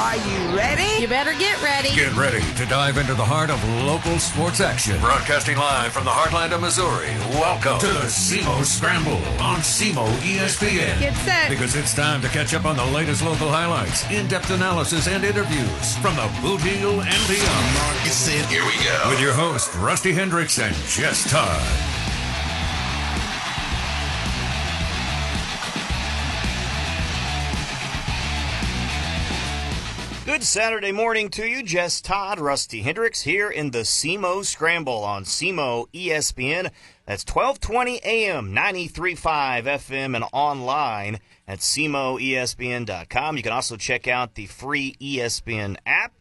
Are you ready? You better get ready. Get ready to dive into the heart of local sports action. Broadcasting live from the heartland of Missouri. Welcome to the SEMO Scramble on SEMO ESPN. Get set. Because it's time to catch up on the latest local highlights, in-depth analysis, and interviews from the Boot Heel and beyond. Mark is in. Here we go. With your host, Rusty Hendricks and Jess Todd. Good Saturday morning to you, Jess Todd, Rusty Hendricks here in the SEMO Scramble on SEMO ESPN. That's 1220 AM, 93.5 FM, and online at SEMOESPN.com. You can also check out the free ESPN app.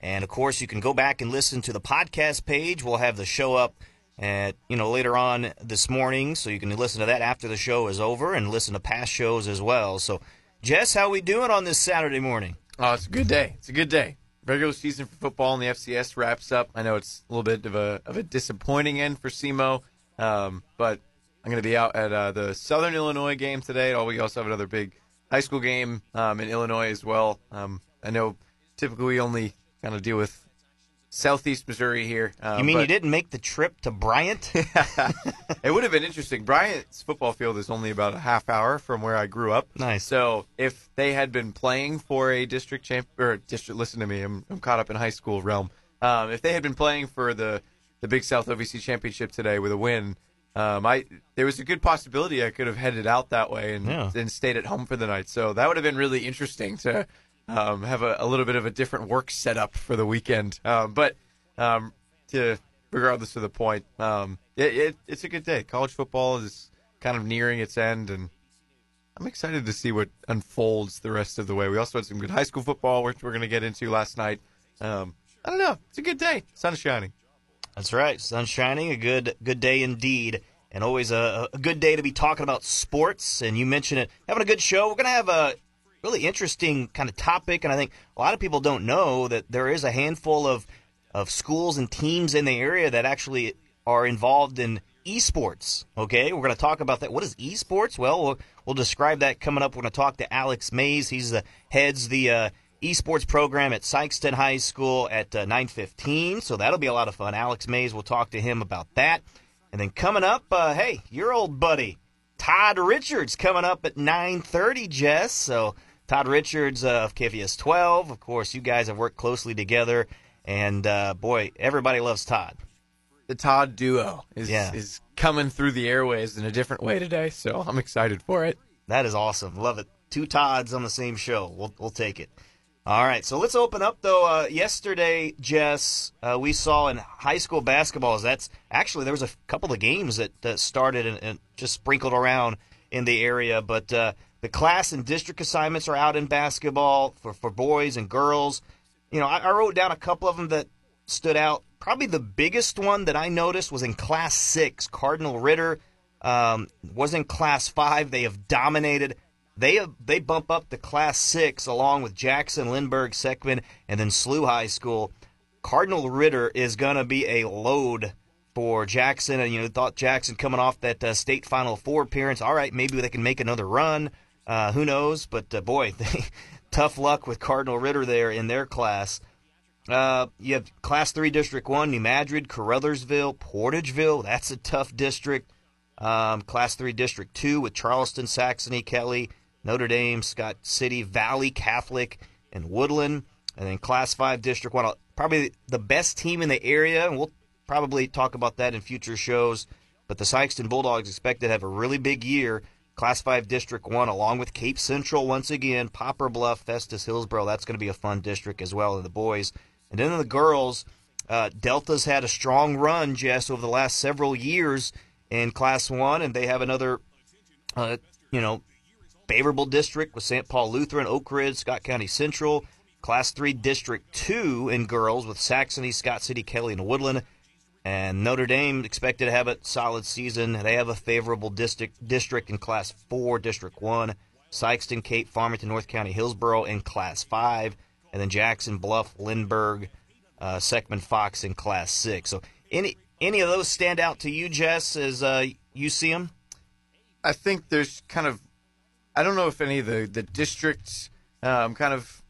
And of course, you can go back and listen to the podcast page. We'll have the show up at, you know, later on this morning. So you can listen to that after the show is over and listen to past shows as well. So, Jess, how we doing on this Saturday morning? Oh, it's a good day. It's a good day. Regular season for football in the FCS wraps up. I know it's a little bit of a of a disappointing end for SEMO, um, but I'm going to be out at uh, the Southern Illinois game today. Oh, we also have another big high school game um, in Illinois as well. Um, I know typically we only kind of deal with Southeast Missouri here. Uh, You mean but you didn't make the trip to Bryant? it would have been interesting. Bryant's football field is only about a half hour from where I grew up. Nice. So if they had been playing for a district champ or district, listen to me, I'm, I'm caught up in high school realm. Um, if they had been playing for the the Big South OVC championship today with a win, um, I there was a good possibility I could have headed out that way and Yeah. and stayed at home for the night. So that would have been really interesting to um, have a, a little bit of a different work setup for the weekend. Um, but um, to regardless of the point, um, it, it, it's a good day. College football is kind of nearing its end, and I'm excited to see what unfolds the rest of the way. We also had some good high school football, which we're going to get into last night. Um, I don't know. It's a good day. Sun is shining. That's right. Sun shining. A good good day indeed. And always a, a good day to be talking about sports. And you mentioned it. Having a good show. We're going to have a really interesting kind of topic. And I think a lot of people don't know that there is a handful of, of schools and teams in the area that actually are involved in esports. Okay. We're going to talk about that. What is esports? Well, we'll, describe that coming up. We're going to talk to Alex Mayes. He's the heads the uh, esports program at Sikeston High School at uh, 9:15. So that'll be a lot of fun. Alex Mayes We'll talk to him about that. And then coming up, uh, hey, your old buddy Todd Richards coming up at 9:30. Jess. So Todd Richards of KFVS 12. Of course, you guys have worked closely together, and uh, boy, everybody loves Todd. The Todd duo is Yeah. is coming through the airways in a different way today, so I'm excited for it. That is awesome. Love it. Two Todds on the same show. We'll, we'll take it. All right. So let's open up, though. Uh, yesterday, Jess, uh, we saw in high school basketballs. That's actually, there was a couple of games that, that started and, and just sprinkled around in the area. But uh, the class and district assignments are out in basketball for, for boys and girls. You know, I, I wrote down a couple of them that stood out. Probably the biggest one that I noticed was in Class 6. Cardinal Ritter um, was in Class 5. They have dominated. They have, they bump up to Class 6 along with Jackson, Lindbergh, Seckman, and then SLU High School. Cardinal Ritter is going to be a load for Jackson. And, you know, thought Jackson coming off that uh, state Final Four appearance. All right, maybe they can make another run. Uh, who knows? But, uh, boy, tough luck with Cardinal Ritter there in their class. Uh, you have Class 3 District 1, New Madrid, Caruthersville, Portageville. That's a tough district. Um, Class 3 District 2 with Charleston, Saxony, Kelly, Notre Dame, Scott City, Valley, Catholic, and Woodland. And then Class 5 District 1, probably the best team in the area, and we'll probably talk about that in future shows. But the Sikeston Bulldogs expected to have a really big year. Class 5 District 1, along with Cape Central once again, Poplar Bluff, Festus, Hillsboro. That's going to be a fun district as well, and the boys. And then the girls, uh, Delta's had a strong run, Jess, over the last several years in Class 1, and they have another, uh, you know, favorable district with St. Paul Lutheran, Oak Ridge, Scott County Central. Class 3 District 2 in girls with Saxony, Scott City, Kelly, and Woodland. And Notre Dame expected to have a solid season. They have a favorable district district in Class 4, District 1. Sikeston, Cape, Farmington, North County, Hillsboro in Class 5. And then Jackson, Bluff, Lindbergh, uh, Seckman, Fox in Class 6. So any any of those stand out to you, Jess, as uh, you see them? I think there's kind of, I don't know if any of the the districts um, kind of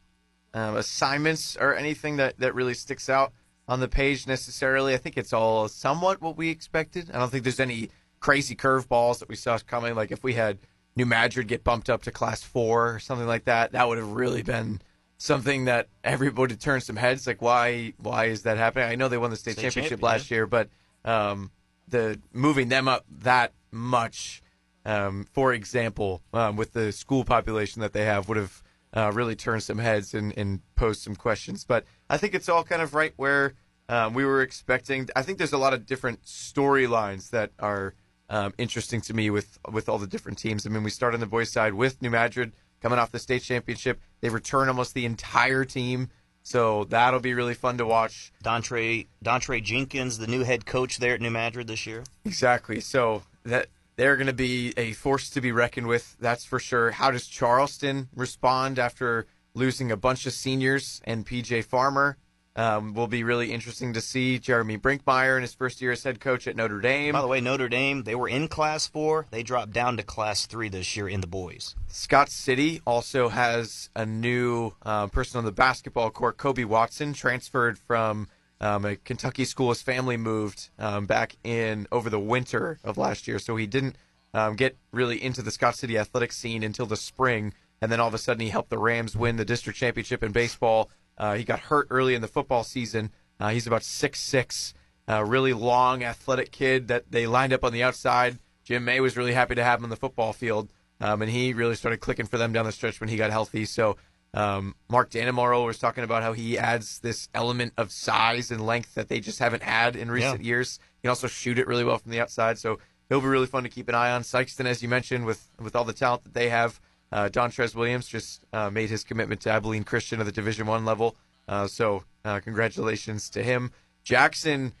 um, assignments or anything that, that really sticks out on the page necessarily. I think it's all somewhat what we expected. I don't think there's any crazy curveballs that we saw coming. Like if we had New Madrid get bumped up to class four or something like that, that would have really been something that everybody turned some heads. Like why why is that happening? I know they won the state, State championship champion, last year, but um, the moving them up that much, um, for example, um, with the school population that they have, would have uh, really turn some heads and, and posed some questions. But I think it's all kind of right where um, we were expecting. I think there's a lot of different storylines that are um, interesting to me with with all the different teams. I mean, we start on the boys' side with New Madrid coming off the state championship. They return almost the entire team, so that'll be really fun to watch. Dontre Dontre Jenkins, the new head coach there at New Madrid this year. Exactly. So that they're going to be a force to be reckoned with. That's for sure. How does Charleston respond after losing a bunch of seniors and PJ Farmer? Um, will be really interesting to see Jeremy Brinkmeyer in his first year as head coach at Notre Dame. By the way, Notre Dame, they were in class four. They dropped down to class three this year in the boys. Scott City also has a new uh, person on the basketball court. Kobe Watson transferred from um, a Kentucky school. His family moved um, back in over the winter of last year, so he didn't um, get really into the Scott City athletics scene until the spring. And then all of a sudden, he helped the Rams win the district championship in baseball. Uh, he got hurt early in the football season. Uh, he's about six six, uh, really long, athletic kid that they lined up on the outside. Jim May was really happy to have him on the football field, um, and he really started clicking for them down the stretch when he got healthy. So um, Mark Dannemoro was talking about how he adds this element of size and length that they just haven't had in recent Yeah. years. He can also shoot it really well from the outside, so he'll be really fun to keep an eye on. Sykeston, as you mentioned, with with all the talent that they have. Uh, Don Trez Williams just uh, made his commitment to Abilene Christian at the Division One level, uh, so uh, congratulations to him. Jackson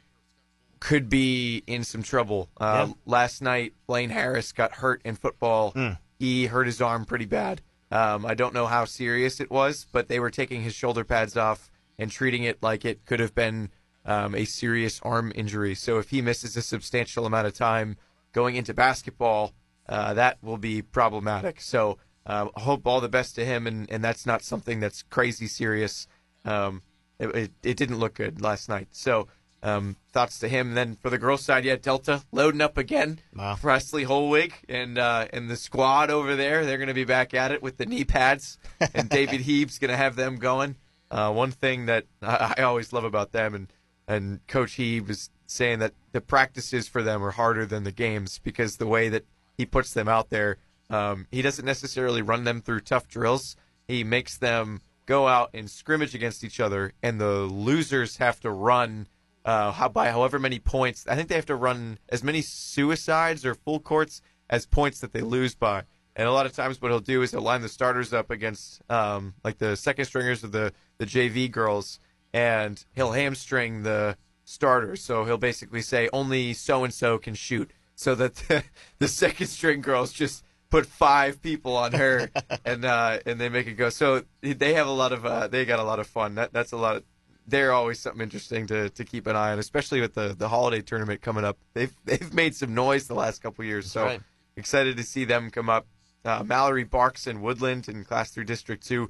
could be in some trouble. Uh, Yeah. Last night, Blaine Harris got hurt in football. He hurt his arm pretty bad. Um, I don't know how serious it was, but they were taking his shoulder pads off and treating it like it could have been um, a serious arm injury. So if he misses a substantial amount of time going into basketball, uh, that will be problematic. So I hope all the best to him, and, and that's not something that's crazy serious. Um, it, it, it didn't look good last night. So um, thoughts to him. Then for the girls' side, yeah, Delta loading up again. Wow. Presley Holwig and uh, and the squad over there, they're going to be back at it with the knee pads, and David Heaves going to have them going. Uh, one thing that I, I always love about them, and and Coach Heave was saying that the practices for them are harder than the games because the way that he puts them out there, um, he doesn't necessarily run them through tough drills. He makes them go out and scrimmage against each other, and the losers have to run uh, how, by however many points. I think they have to run as many suicides or full courts as points that they lose by. And a lot of times, what he'll do is he'll line the starters up against um, like the second stringers of the the JV girls, and he'll hamstring the starters. So he'll basically say only so and so can shoot, so that the, the second string girls just put five people on her, and uh, and they make it go. So they have a lot of uh, they got a lot of fun. That that's a lot of they're always something interesting to, to keep an eye on, especially with the, the holiday tournament coming up. They've they've made some noise the last couple years, so right. excited to see them come up. Uh, Mallory Barks and Woodland in Class Three District Two,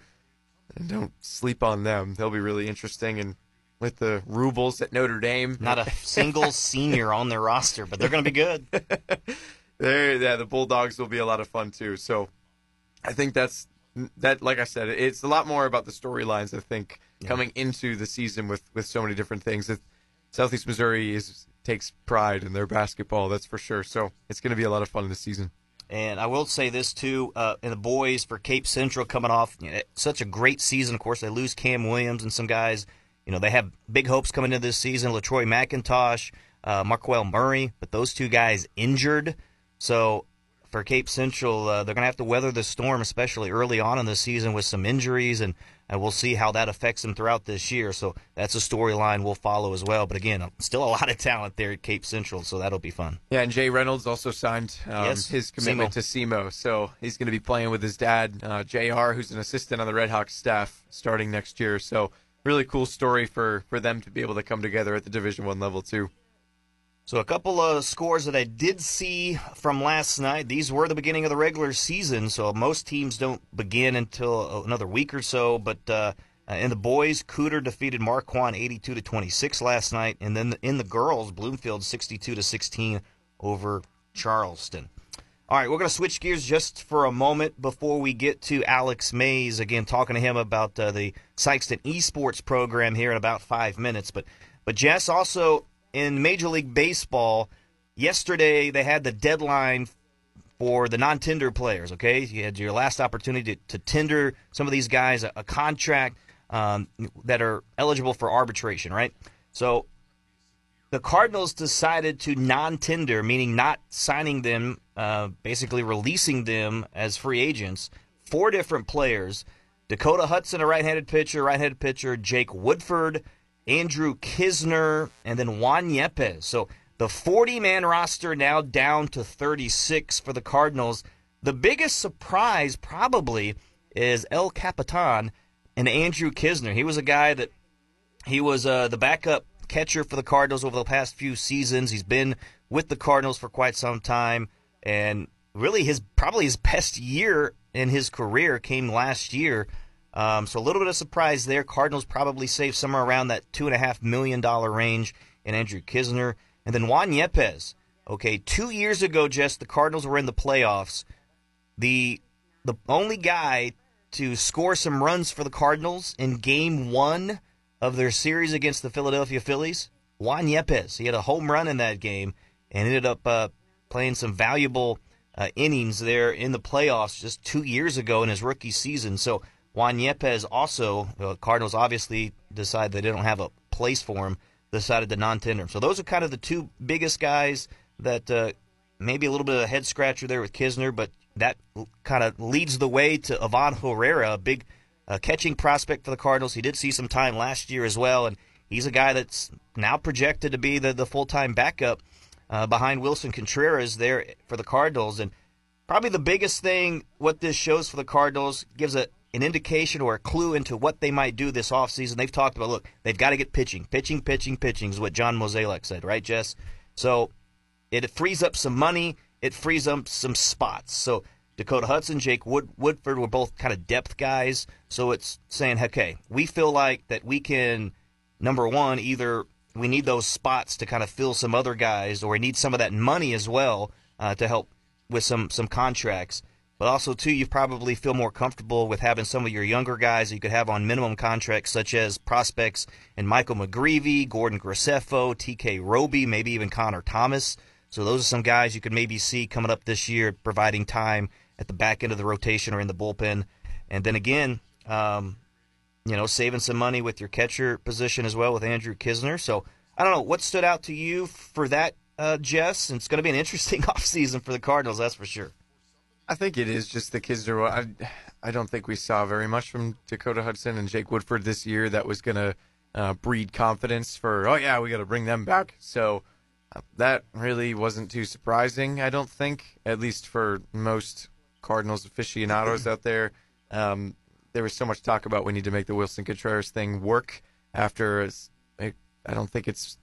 and don't sleep on them. They'll be really interesting. And with the Rubles at Notre Dame, Not a single senior on their roster, but they're going to be good. there, yeah, the Bulldogs will be a lot of fun too. So, I think that's that. Like I said, it's a lot more about the storylines. I think coming into the season with with so many different things. That Southeast Missouri is takes pride in their basketball. That's for sure. So it's going to be a lot of fun this season. And I will say this too, uh, in the boys for Cape Central coming off you know, such a great season. Of course, they lose Cam Williams and some guys. You know, they have big hopes coming into this season. Latroy McIntosh, uh, Marquel Murray, but those two guys injured. So for Cape Central, uh, they're going to have to weather the storm, especially early on in the season with some injuries, and, and we'll see how that affects them throughout this year. So that's a storyline we'll follow as well. But again, still a lot of talent there at Cape Central, so that'll be fun. Yeah, and Jay Reynolds also signed um, Yes, his commitment to SEMO, so he's going to be playing with his dad, uh, Jr., who's an assistant on the Red Hawks staff, starting next year. So really cool story for for them to be able to come together at the Division One level too. So a couple of scores that I did see from last night. These were the beginning of the regular season, so most teams don't begin until another week or so. But uh, Uh, in the boys, Cooter defeated Marquand 82 to 26 last night, and then in the girls, Bloomfield 62 to 16 over Charleston. All right, we're going to switch gears just for a moment before we get to Alex Mayes again, talking to him about uh, the Sikeston Esports program here in about five minutes. But, but Jess, also in Major League Baseball, yesterday they had the deadline for the non-tender players. Okay, you had your last opportunity to, to tender some of these guys a, a contract um, that are eligible for arbitration, right? So the Cardinals decided to non-tender, meaning not signing them, uh, basically releasing them as free agents. Four different players: Dakota Hudson, a right-handed pitcher, right-handed pitcher, Jake Woodford, Andrew Knizner, and then Juan Yepez. So the 40-man roster now down to 36 for the Cardinals. The biggest surprise probably is El Capitan and Andrew Knizner. He was a guy that he was uh, the backup catcher for the Cardinals over the past few seasons. He's been with the Cardinals for quite some time, and really his probably his best year in his career came last year. Um, so a little bit of surprise there. Cardinals probably saved somewhere around that two and a half million dollar range in Andrew Knizner, and then Juan Yepez. Okay, two years ago, just the Cardinals were in the playoffs. The the only guy to score some runs for the Cardinals in game one of their series against the Philadelphia Phillies. Juan Yepez. He had a home run in that game and ended up uh, playing some valuable uh, innings there in the playoffs just two years ago in his rookie season. So Juan Yepez also, the Cardinals obviously decided they didn't have a place for him, decided to non-tender him. So those are kind of the two biggest guys that uh, maybe a little bit of a head scratcher there with Knizner, but that kind of leads the way to Ivan Herrera, a big uh, catching prospect for the Cardinals. He did see some time last year as well, and he's a guy that's now projected to be the, the full time backup uh, behind Willson Contreras there for the Cardinals. And probably the biggest thing what this shows for the Cardinals gives a, an indication or a clue into what they might do this offseason. They've talked about, look, they've got to get pitching. Pitching, pitching, pitching is what John Mozeliak said, right, Jess? So it frees up some money it frees up some spots. So Dakota Hudson, Jake Wood, Woodford were both kind of depth guys. So it's saying, okay, we feel like that we can, number one, either we need those spots to kind of fill some other guys, or we need some of that money as well uh, to help with some some contracts. But also, too, you probably feel more comfortable with having some of your younger guys that you could have on minimum contracts, such as prospects and Michael McGreevy, Gordon Graceffo, TK Roby, maybe even Connor Thomas. So those are some guys you could maybe see coming up this year, providing time at the back end of the rotation or in the bullpen. And then again, um, you know, saving some money with your catcher position as well with Andrew Knizner. So I don't know what stood out to you for that, uh, Jess. It's going to be an interesting offseason for the Cardinals, that's for sure. I think it is just the Knizner. I, I don't think we saw very much from Dakota Hudson and Jake Woodford this year that was going to uh, breed confidence for, oh, yeah, we got to bring them back. So that really wasn't too surprising, I don't think, at least for most Cardinals aficionados out there. Um, there was so much talk about we need to make the Willson Contreras thing work after. I don't think it's.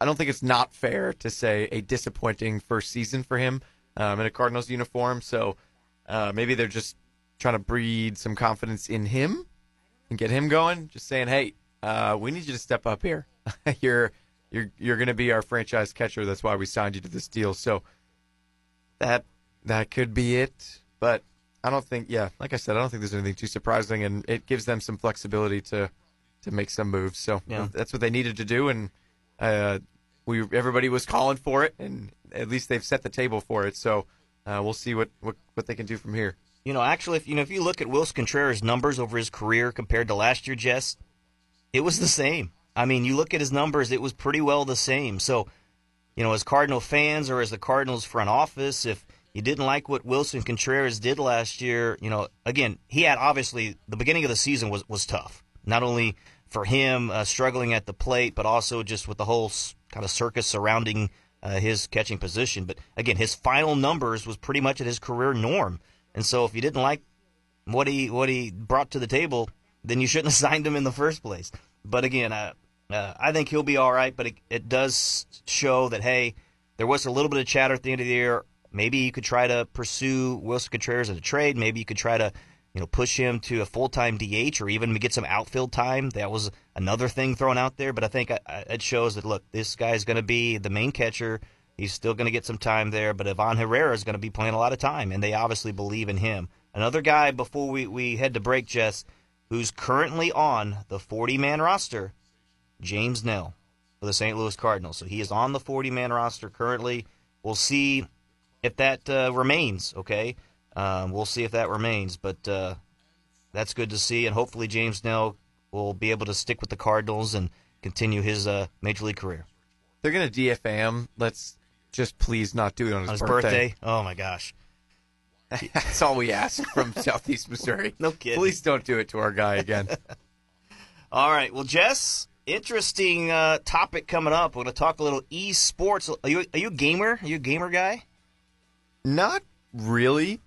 I don't think it's not fair to say a disappointing first season for him um, in a Cardinals uniform. So uh, maybe they're just trying to breed some confidence in him and get him going. Just saying, hey, uh, we need you to step up here. You're you're you're going to be our franchise catcher. That's why we signed you to this deal. So that that could be it. But I don't think, yeah, like I said, I don't think there's anything too surprising, and it gives them some flexibility to to make some moves. So yeah. that's what they needed to do, and uh, we everybody was calling for it, and at least they've set the table for it. So uh, we'll see what, what what they can do from here. You know, actually, if you know if you look at Willson Contreras' numbers over his career compared to last year, Jess, it was the same. I mean, you look at his numbers, it was pretty well the same. So, you know, as Cardinal fans or as the Cardinals front office, if you didn't like what Willson Contreras did last year, you know, again, he had obviously the beginning of the season was, was tough. Not only for him uh, struggling at the plate, but also just with the whole kind of circus surrounding uh, his catching position. But again, his final numbers was pretty much at his career norm. And so if you didn't like what he what he brought to the table, then you shouldn't have signed him in the first place. But again, uh, uh, I think he'll be all right, but it, it does show that hey, there was a little bit of chatter at the end of the year. Maybe you could try to pursue Willson Contreras in a trade. Maybe you could try to you know, push him to a full time DH or even get some outfield time. That was another thing thrown out there. But I think uh, uh, it shows that look, this guy's going to be the main catcher. He's still going to get some time there, but Ivan Herrera is going to be playing a lot of time, and they obviously believe in him. Another guy before we, we head to break, Jess, who's currently on the 40 man roster, James Naile for the St. Louis Cardinals. So he is on the 40 man roster currently. We'll see if that uh, remains, okay? Um, we'll see if that remains, but uh, that's good to see, and hopefully James Naile will be able to stick with the Cardinals and continue his uh, major league career. They're going to DFA him. Let's just please not do it on his, on his birthday. birthday. Oh my gosh. That's all we ask from Southeast Missouri. No kidding. Please don't do it to our guy again. all right. Well, Jess, interesting uh, topic coming up. We're going to talk a little esports. Are you are you a gamer? Are you a gamer guy? Not really.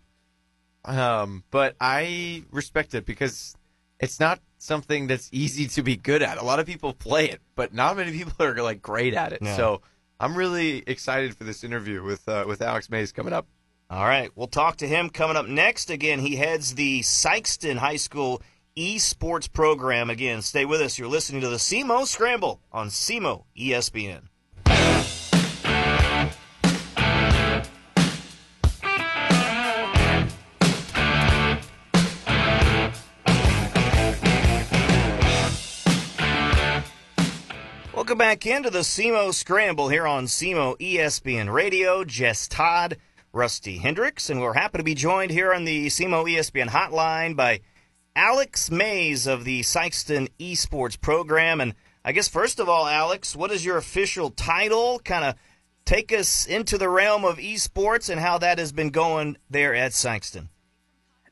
Um, but I respect it because it's not something that's easy to be good at. A lot of people play it, but not many people are like great at it. Yeah. So I'm really excited for this interview with uh, with Alex Mayes coming up. All right, we'll talk to him coming up next. Again, he heads the Sikeston High School esports program. Again, stay with us. You're listening to the SEMO Scramble on SEMO ESPN. Welcome back into the SEMO Scramble here on SEMO ESPN Radio. Jess Todd, Rusty Hendricks, and we're happy to be joined here on the SEMO ESPN hotline by Alex Mayes of the Sikeston Esports program. And I guess, first of all, Alex, what is your official title? Kind of take us into the realm of esports and how that has been going there at Sikeston.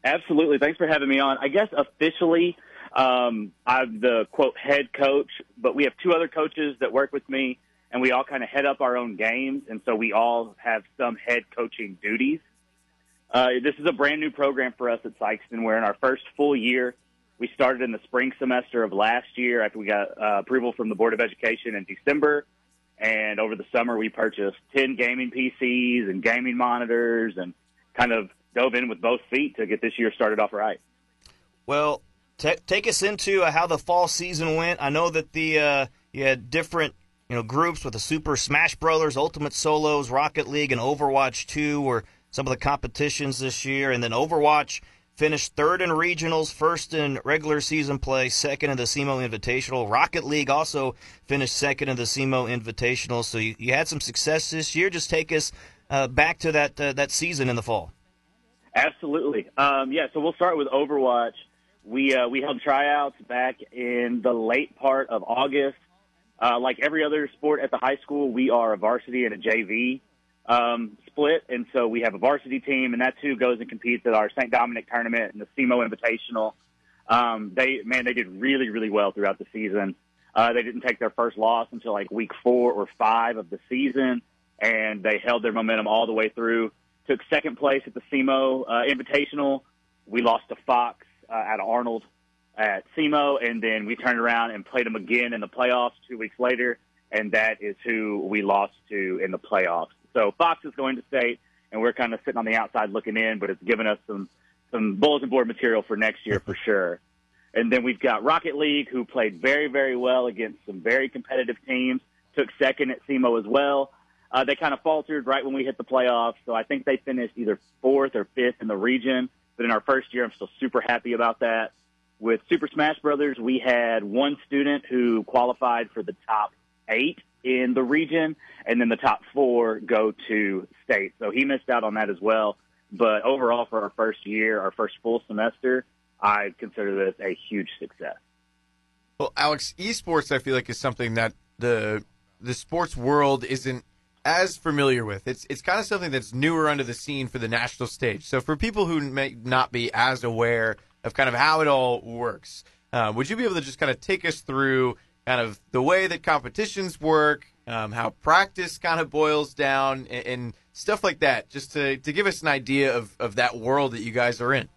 Absolutely. Thanks for having me on. I guess officially, um, I'm the quote head coach, but we have two other coaches that work with me, and we all kind of head up our own games, and so we all have some head coaching duties. Uh, this is a brand new program for us at Sikeston. We're in our first full year. We started in the spring semester of last year after we got uh, approval from the Board of Education in December. And over the summer, we purchased 10 gaming PCs and gaming monitors and kind of dove in with both feet to get this year started off right. Well, take us into uh, how the fall season went. I know that the uh, you had different you know groups with the Super Smash Brothers, Ultimate Solos, Rocket League, and Overwatch 2 were some of the competitions this year, and then Overwatch finished third in regionals, first in regular season play, second in the SEMO Invitational. Rocket League also finished second in the SEMO Invitational. So you, you had some success this year. Just take us uh, back to that uh, that season in the fall. Absolutely. Um, yeah, so we'll start with Overwatch. We uh, we held tryouts back in the late part of August. Uh, like every other sport at the high school, we are a varsity and a JV um, split, and so we have a varsity team, and that's who goes and competes at our St. Dominic tournament and the SEMO Invitational. Um, they man, they did really really well throughout the season. Uh, they didn't take their first loss until like week four or five of the season, and they held their momentum all the way through. Took second place at the SEMO uh, Invitational. We lost to Fox uh, of Arnold at SEMO, and then we turned around and played them again in the playoffs two weeks later, and that is who we lost to in the playoffs. So Fox is going to state, and we're kind of sitting on the outside looking in, but it's given us some some bulletin board material for next year for sure. And then we've got Rocket League, who played very, very well against some very competitive teams. Took second at SEMO as well. Uh, they kind of faltered right when we hit the playoffs, so I think they finished either fourth or fifth in the region. But in our first year, I'm still super happy about that. With Super Smash Brothers, we had one student who qualified for the top eight in the region, and then the top four go to state. So he missed out on that as well. But overall, for our first year, our first full semester, I consider this a huge success. Well, Alex, esports, I feel like is something that the the sports world isn't as familiar with. It's it's kind of something that's newer under the scene for the national stage. So for people who may not be as aware of kind of how it all works, uh, would you be able to just kind of take us through kind of the way that competitions work, um, how practice kind of boils down, and, and, stuff like that, just to, to give us an idea of, of that world that you guys are in.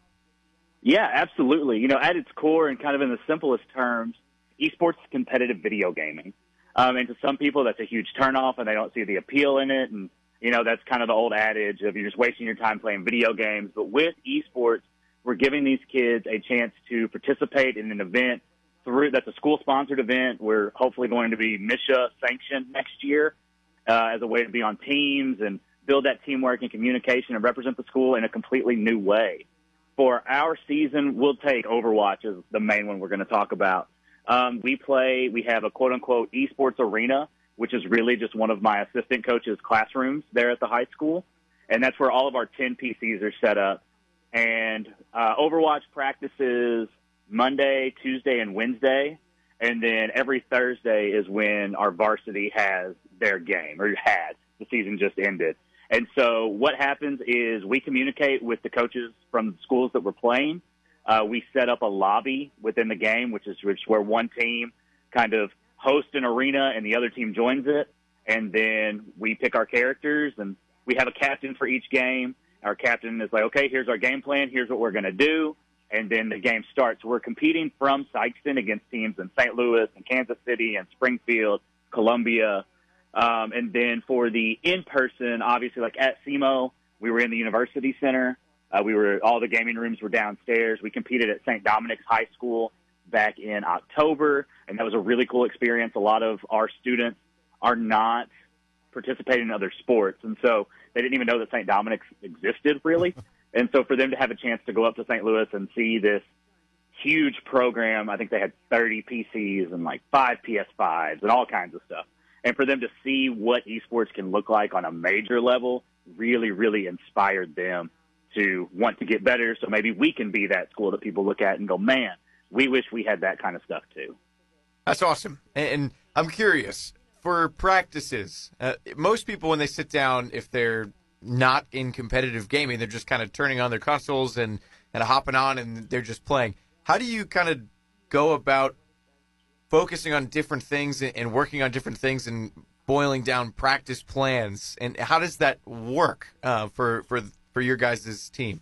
Yeah, absolutely. You know, at its core and kind of in the simplest terms, esports is competitive video gaming. Um, and to some people, that's a huge turnoff, and they don't see the appeal in it. And you know, that's kind of the old adage of you're just wasting your time playing video games. But with esports, we're giving these kids a chance to participate in an event through that's a school sponsored event. We're hopefully going to be MSHSAA sanctioned next year uh, as a way to be on teams and build that teamwork and communication and represent the school in a completely new way. For our season, we'll take Overwatch as the main one we're going to talk about. Um, we play, we have a quote unquote esports arena, which is really just one of my assistant coaches' classrooms there at the high school. And that's where all of our 10 PCs are set up. And uh, Overwatch practices Monday, Tuesday, and Wednesday. And then every Thursday is when our varsity has their game, or had. The season just ended. And so what happens is we communicate with the coaches from the schools that we're playing. Uh, we set up a lobby within the game, which is which where one team kind of hosts an arena and the other team joins it. And then we pick our characters and we have a captain for each game. Our captain is like, okay, here's our game plan. Here's what we're going to do. And then the game starts. We're competing from Sikeston against teams in St. Louis and Kansas City and Springfield, Columbia, um, and then for the in person, obviously, like at SEMO, we were in the University Center. Uh, we were all the gaming rooms were downstairs. We competed at St. Dominic's High School back in October, and that was a really cool experience. A lot of our students are not participating in other sports, and so they didn't even know that St. Dominic's existed really. and so for them to have a chance to go up to St. Louis and see this huge program, I think they had 30 PCs and like five PS5s and all kinds of stuff and for them to see what esports can look like on a major level really, really inspired them to want to get better. So maybe we can be that school that people look at and go, man, we wish we had that kind of stuff too. That's awesome. And I'm curious for practices. Uh, most people, when they sit down, if they're not in competitive gaming, they're just kind of turning on their consoles and, and hopping on and they're just playing. How do you kind of go about focusing on different things and working on different things and boiling down practice plans. And how does that work uh, for for for your guys' team?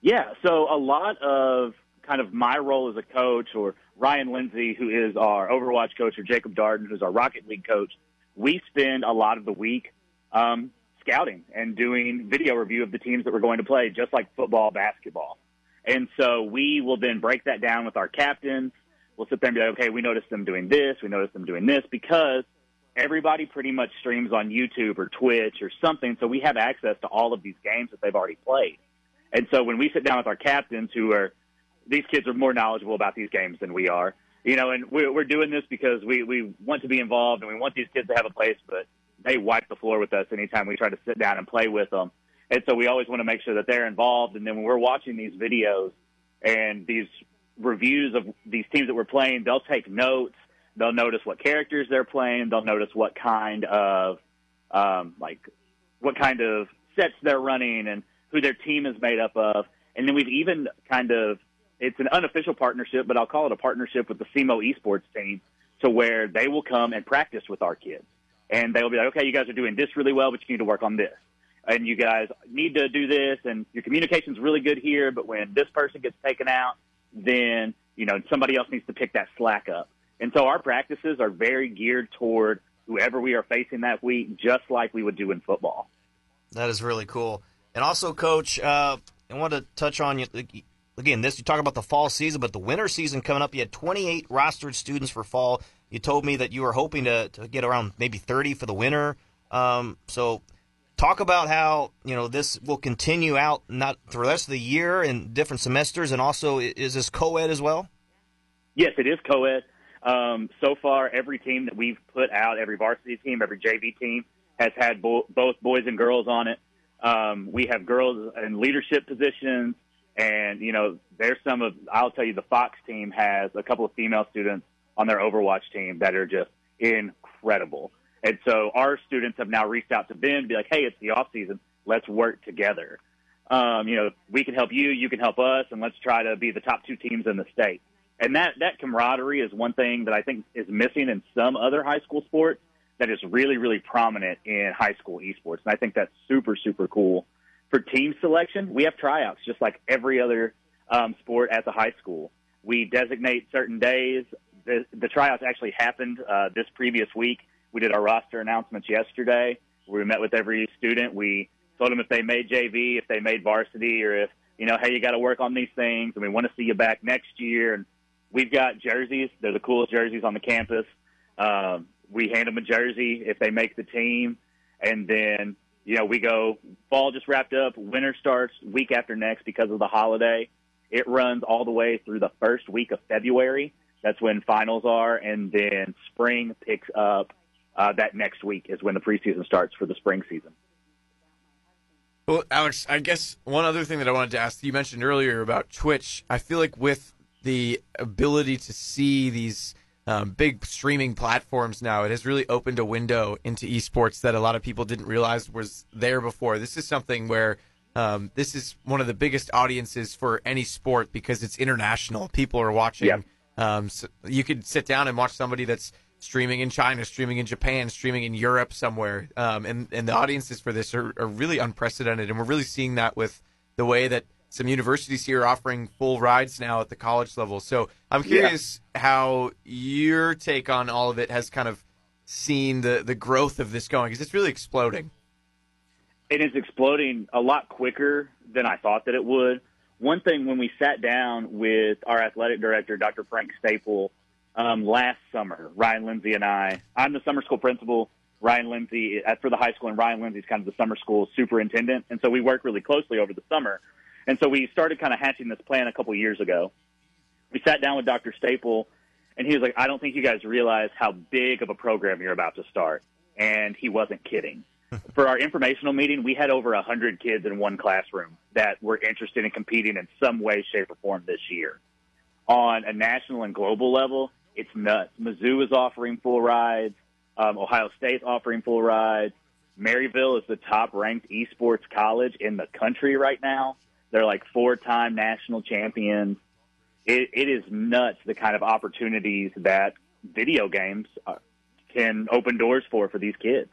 Yeah, so a lot of kind of my role as a coach, or Ryan Lindsay, who is our Overwatch coach, or Jacob Darden, who's our Rocket League coach, we spend a lot of the week um, scouting and doing video review of the teams that we're going to play, just like football, basketball. And so we will then break that down with our captains we'll sit there and be like, okay, we noticed them doing this, we noticed them doing this, because everybody pretty much streams on YouTube or Twitch or something, so we have access to all of these games that they've already played. And so when we sit down with our captains, who are these kids are more knowledgeable about these games than we are, you know, and we're, we're doing this because we we want to be involved and we want these kids to have a place, but they wipe the floor with us anytime we try to sit down and play with them. And so we always want to make sure that they're involved. And then when we're watching these videos and these reviews of these teams that we're playing, they'll take notes. They'll notice what characters they're playing. They'll notice what kind of, um, like, what kind of sets they're running and who their team is made up of. And then we've even kind of, it's an unofficial partnership, but I'll call it a partnership with the SEMO esports team to where they will come and practice with our kids. And they'll be like, okay, you guys are doing this really well, but you need to work on this. And you guys need to do this, and your communication's really good here, but when this person gets taken out, then you know somebody else needs to pick that slack up. And so our practices are very geared toward whoever we are facing that week, just like we would do in football. That is really cool. And also, Coach, uh, I want to touch on you again. This you talk about the fall season, but the winter season coming up. You had 28 rostered students for fall. You told me that you were hoping to, to get around maybe 30 for the winter. Um, so talk about how you know this will continue out not the rest of the year in different semesters, and also is this co-ed as well? Yes, it is co-ed. Um, so far, every team that we've put out, every varsity team, every JV team, has had bo- both boys and girls on it. Um, we have girls in leadership positions, and you know, there's some of. I'll tell you, the Fox team has a couple of female students on their Overwatch team that are just incredible. And so our students have now reached out to Ben to be like, hey, it's the off season. Let's work together. Um, you know, we can help you, you can help us, and let's try to be the top two teams in the state. And that, that camaraderie is one thing that I think is missing in some other high school sports that is really, really prominent in high school esports. And I think that's super, super cool. For team selection, we have tryouts just like every other um, sport at the high school. We designate certain days. The, the tryouts actually happened uh, this previous week we did our roster announcements yesterday. We met with every student. We told them if they made JV, if they made varsity, or if you know, hey, you got to work on these things, and we want to see you back next year. And we've got jerseys; they're the coolest jerseys on the campus. Um, we hand them a jersey if they make the team, and then you know we go. Fall just wrapped up. Winter starts week after next because of the holiday. It runs all the way through the first week of February. That's when finals are, and then spring picks up. Uh, that next week is when the preseason starts for the spring season. Well, Alex, I guess one other thing that I wanted to ask you mentioned earlier about Twitch. I feel like with the ability to see these um, big streaming platforms now, it has really opened a window into esports that a lot of people didn't realize was there before. This is something where um, this is one of the biggest audiences for any sport because it's international. People are watching. Um, so you could sit down and watch somebody that's streaming in China, streaming in Japan, streaming in Europe somewhere, um, and and the audiences for this are, are really unprecedented, and we're really seeing that with the way that some universities here are offering full rides now at the college level. So I'm curious yeah. how your take on all of it has kind of seen the the growth of this going because it's really exploding. It is exploding a lot quicker than I thought that it would. One thing when we sat down with our athletic director, Dr. Frank Staple, um, last summer, Ryan Lindsay and I, I'm the summer school principal. Ryan Lindsay, uh, for the high school, and Ryan Lindsay's kind of the summer school superintendent. And so we work really closely over the summer. And so we started kind of hatching this plan a couple years ago. We sat down with Dr. Staple, and he was like, I don't think you guys realize how big of a program you're about to start. And he wasn't kidding. For our informational meeting, we had over 100 kids in one classroom that were interested in competing in some way, shape, or form this year. On a national and global level, it's nuts. Mizzou is offering full rides. Um, Ohio State's offering full rides. Maryville is the top ranked esports college in the country right now. They're like four time national champions. It, it is nuts the kind of opportunities that video games uh, can open doors for for these kids.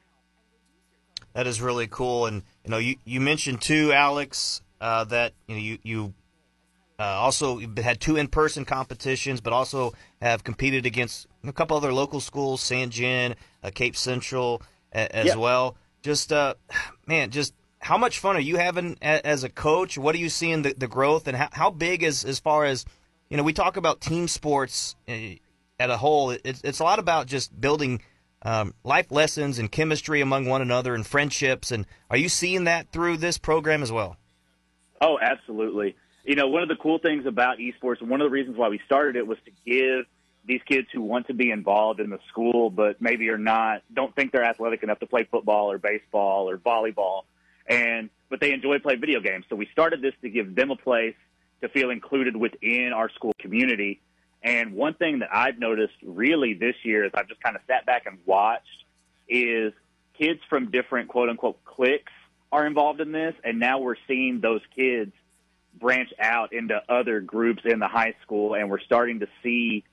That is really cool, and you know, you, you mentioned too, Alex, uh, that you know you you uh, also had two in-person competitions, but also have competed against a couple other local schools, San Jen, uh, Cape Central, a, as well. Just uh, man, just how much fun are you having as a coach? What are you seeing the, the growth, and how, how big is as far as you know? We talk about team sports uh, at a whole. It's it's a lot about just building. Um, life lessons and chemistry among one another and friendships. And are you seeing that through this program as well? Oh, absolutely you know, one of the cool things about esports, and one of the reasons why we started it was to give these kids who want to be involved in the school, but maybe are not, don't think they're athletic enough to play football or baseball or volleyball, and but they enjoy playing video games. So we started this to give them a place to feel included within our school community. And one thing that I've noticed really this year, as I've just kind of sat back and watched, is kids from different quote unquote cliques are involved in this, and now we're seeing those kids branch out into other groups in the high school, and we're starting to see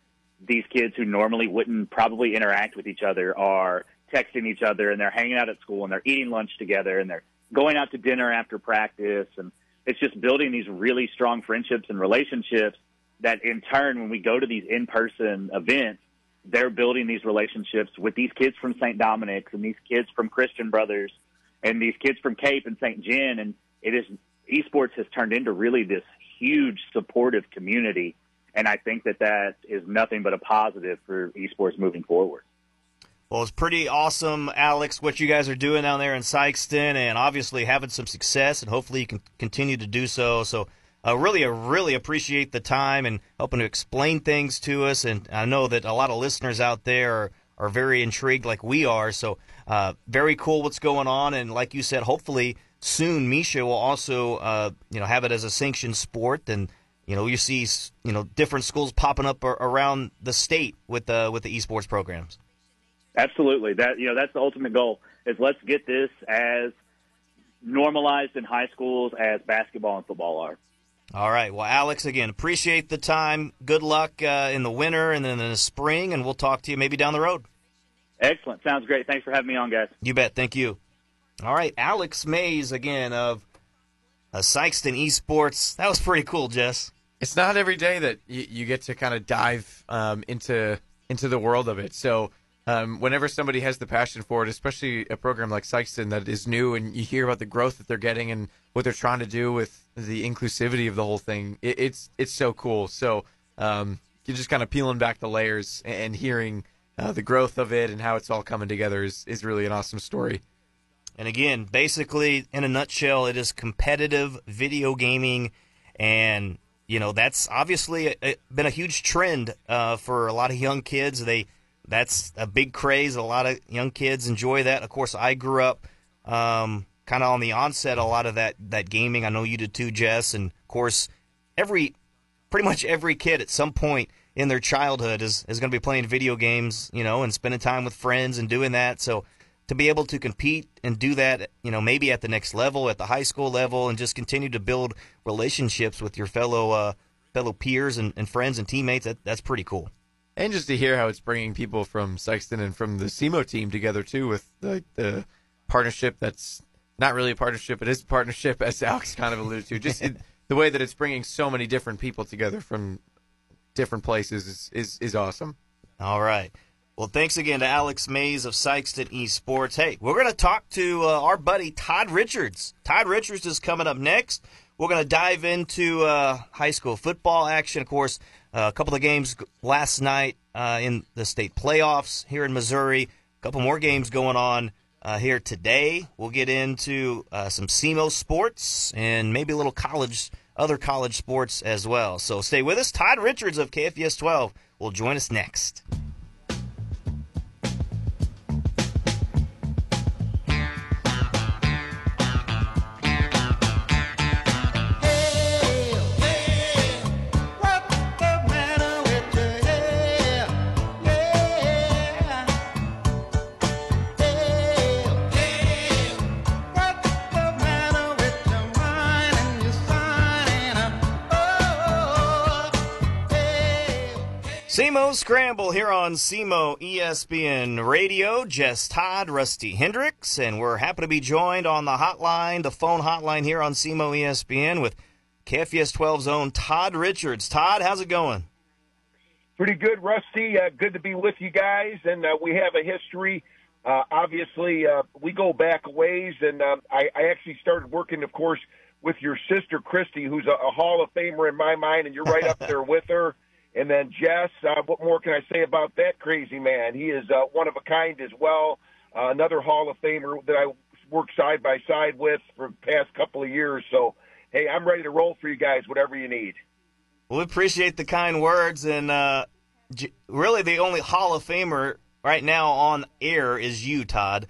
these kids who normally wouldn't probably interact with each other are texting each other, and they're hanging out at school, and they're eating lunch together, and they're going out to dinner after practice, and it's just building these really strong friendships and relationships that in turn, when we go to these in-person events, they're building these relationships with these kids from St. Dominic's and these kids from Christian Brothers and these kids from Cape and St. Jen. And it is esports has turned into really this huge supportive community. And I think that that is nothing but a positive for esports moving forward. Well, it's pretty awesome, Alex, what you guys are doing down there in Sikeston, and obviously having some success, and hopefully you can continue to do so. So, uh, really, I really appreciate the time and helping to explain things to us. And I know that a lot of listeners out there are, are very intrigued, like we are. So, uh, very cool what's going on. And like you said, hopefully soon MSHSAA will also uh, you know have it as a sanctioned sport, and you know you see you know different schools popping up around the state with the with the esports programs. Absolutely, that you know that's the ultimate goal is let's get this as normalized in high schools as basketball and football are. All right. Well, Alex, again, appreciate the time. Good luck uh, in the winter and then in the spring, and we'll talk to you maybe down the road. Excellent. Sounds great. Thanks for having me on, guys. You bet. Thank you. All right, Alex Mayes again of uh, Sikeston Esports. That was pretty cool, Jess. It's not every day that you, you get to kind of dive um, into into the world of it. So um, whenever somebody has the passion for it, especially a program like Sikeston that is new, and you hear about the growth that they're getting and what they're trying to do with the inclusivity of the whole thing, it, it's it's so cool. So um, you're just kind of peeling back the layers and hearing uh, the growth of it and how it's all coming together is is really an awesome story. And again, basically, in a nutshell, it is competitive video gaming, and you know that's obviously a, been a huge trend uh, for a lot of young kids. They that's a big craze. A lot of young kids enjoy that. Of course, I grew up um, kind of on the onset a lot of that that gaming. I know you did too, Jess. And of course, every pretty much every kid at some point in their childhood is is going to be playing video games, you know, and spending time with friends and doing that. So to be able to compete and do that, you know, maybe at the next level, at the high school level, and just continue to build relationships with your fellow uh, fellow peers and, and friends and teammates, that, that's pretty cool and just to hear how it's bringing people from Sikeston and from the SEMO team together too, with the, the partnership that's not really a partnership, but it is a partnership, as Alex kind of alluded to. Just it, the way that it's bringing so many different people together from different places is is, is awesome. All right. Well, thanks again to Alex Mayes of Sikeston Esports. Hey, we're going to talk to uh, our buddy Todd Richards. Todd Richards is coming up next. We're going to dive into uh, high school football action. Of course, uh, a couple of games last night uh, in the state playoffs here in Missouri. A couple more games going on uh, here today. We'll get into uh, some SEMO sports and maybe a little college, other college sports as well. So stay with us. Todd Richards of KFVS 12 will join us next. Scramble here on SEMO ESPN Radio. Jess Todd, Rusty Hendricks, and we're happy to be joined on the hotline, the phone hotline here on SEMO ESPN with KFVS 12's own Todd Richards. Todd, how's it going? Pretty good, Rusty. Uh, good to be with you guys, and uh, we have a history. Uh, obviously, uh, we go back a ways, and um, I, I actually started working, of course, with your sister Christy, who's a, a Hall of Famer in my mind, and you're right up there with her. And then Jess, uh, what more can I say about that crazy man? He is uh, one of a kind as well. Uh, another Hall of Famer that I worked side by side with for the past couple of years. So, hey, I'm ready to roll for you guys, whatever you need. Well, we appreciate the kind words, and uh, really the only Hall of Famer right now on air is you, Todd.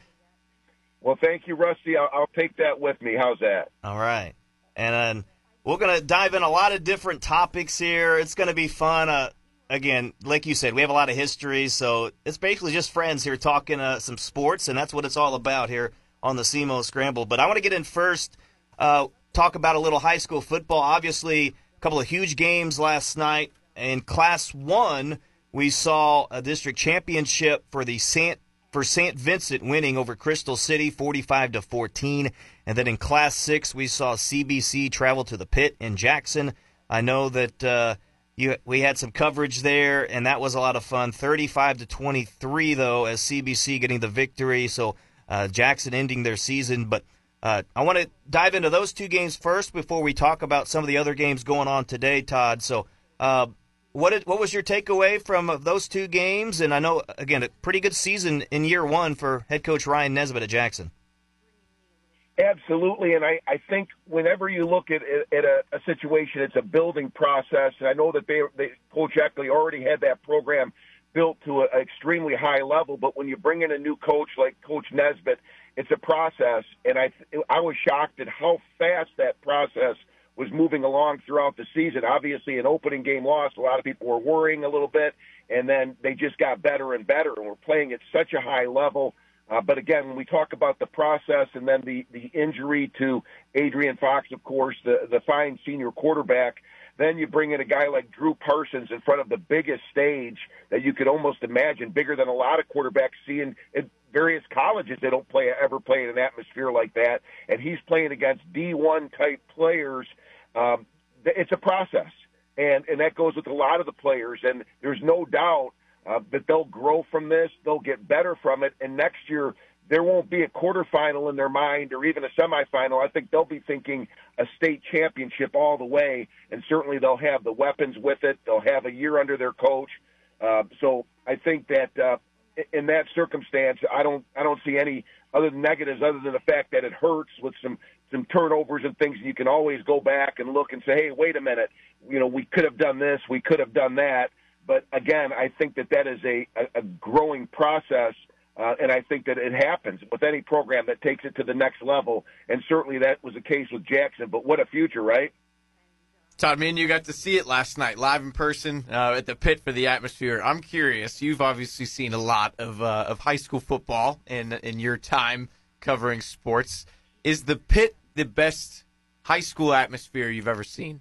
Well, thank you, Rusty. I'll, I'll take that with me. How's that? All right, and. Uh, we're going to dive in a lot of different topics here. It's going to be fun. Uh, again, like you said, we have a lot of history, so it's basically just friends here talking uh, some sports, and that's what it's all about here on the SEMO Scramble. But I want to get in first, uh, talk about a little high school football. Obviously, a couple of huge games last night. In Class 1, we saw a district championship for the St for St. Vincent winning over Crystal City 45 to 14. And then in Class 6, we saw CBC travel to the pit in Jackson. I know that uh, you, we had some coverage there, and that was a lot of fun. 35 to 23, though, as CBC getting the victory. So uh, Jackson ending their season. But uh, I want to dive into those two games first before we talk about some of the other games going on today, Todd. So uh, what did, what was your takeaway from those two games? And I know again a pretty good season in year one for head coach Ryan Nesbitt at Jackson. Absolutely, and I, I think whenever you look at at a, a situation, it's a building process. And I know that they, they Coach Eckley already had that program built to an extremely high level, but when you bring in a new coach like Coach Nesbitt, it's a process. And I I was shocked at how fast that process was moving along throughout the season. Obviously, an opening game loss, a lot of people were worrying a little bit, and then they just got better and better, and we're playing at such a high level. Uh, but again, when we talk about the process and then the, the injury to Adrian Fox, of course, the, the fine senior quarterback, then you bring in a guy like Drew Parsons in front of the biggest stage that you could almost imagine, bigger than a lot of quarterbacks see in, in various colleges. They don't play ever play in an atmosphere like that, and he's playing against D1 type players um, it's a process, and and that goes with a lot of the players. And there's no doubt uh, that they'll grow from this, they'll get better from it, and next year there won't be a quarterfinal in their mind or even a semifinal. I think they'll be thinking a state championship all the way, and certainly they'll have the weapons with it. They'll have a year under their coach. Uh, so I think that uh, in that circumstance, I don't I don't see any other negatives other than the fact that it hurts with some some turnovers and things. You can always go back and look and say, hey, wait a minute, you know, we could have done this, we could have done that. But again, I think that that is a, a, a growing process. Uh, and I think that it happens with any program that takes it to the next level. And certainly that was the case with Jackson. But what a future, right? Todd, me and you got to see it last night, live in person uh, at the pit for the atmosphere. I'm curious. You've obviously seen a lot of uh, of high school football in in your time covering sports. Is the pit the best high school atmosphere you've ever seen?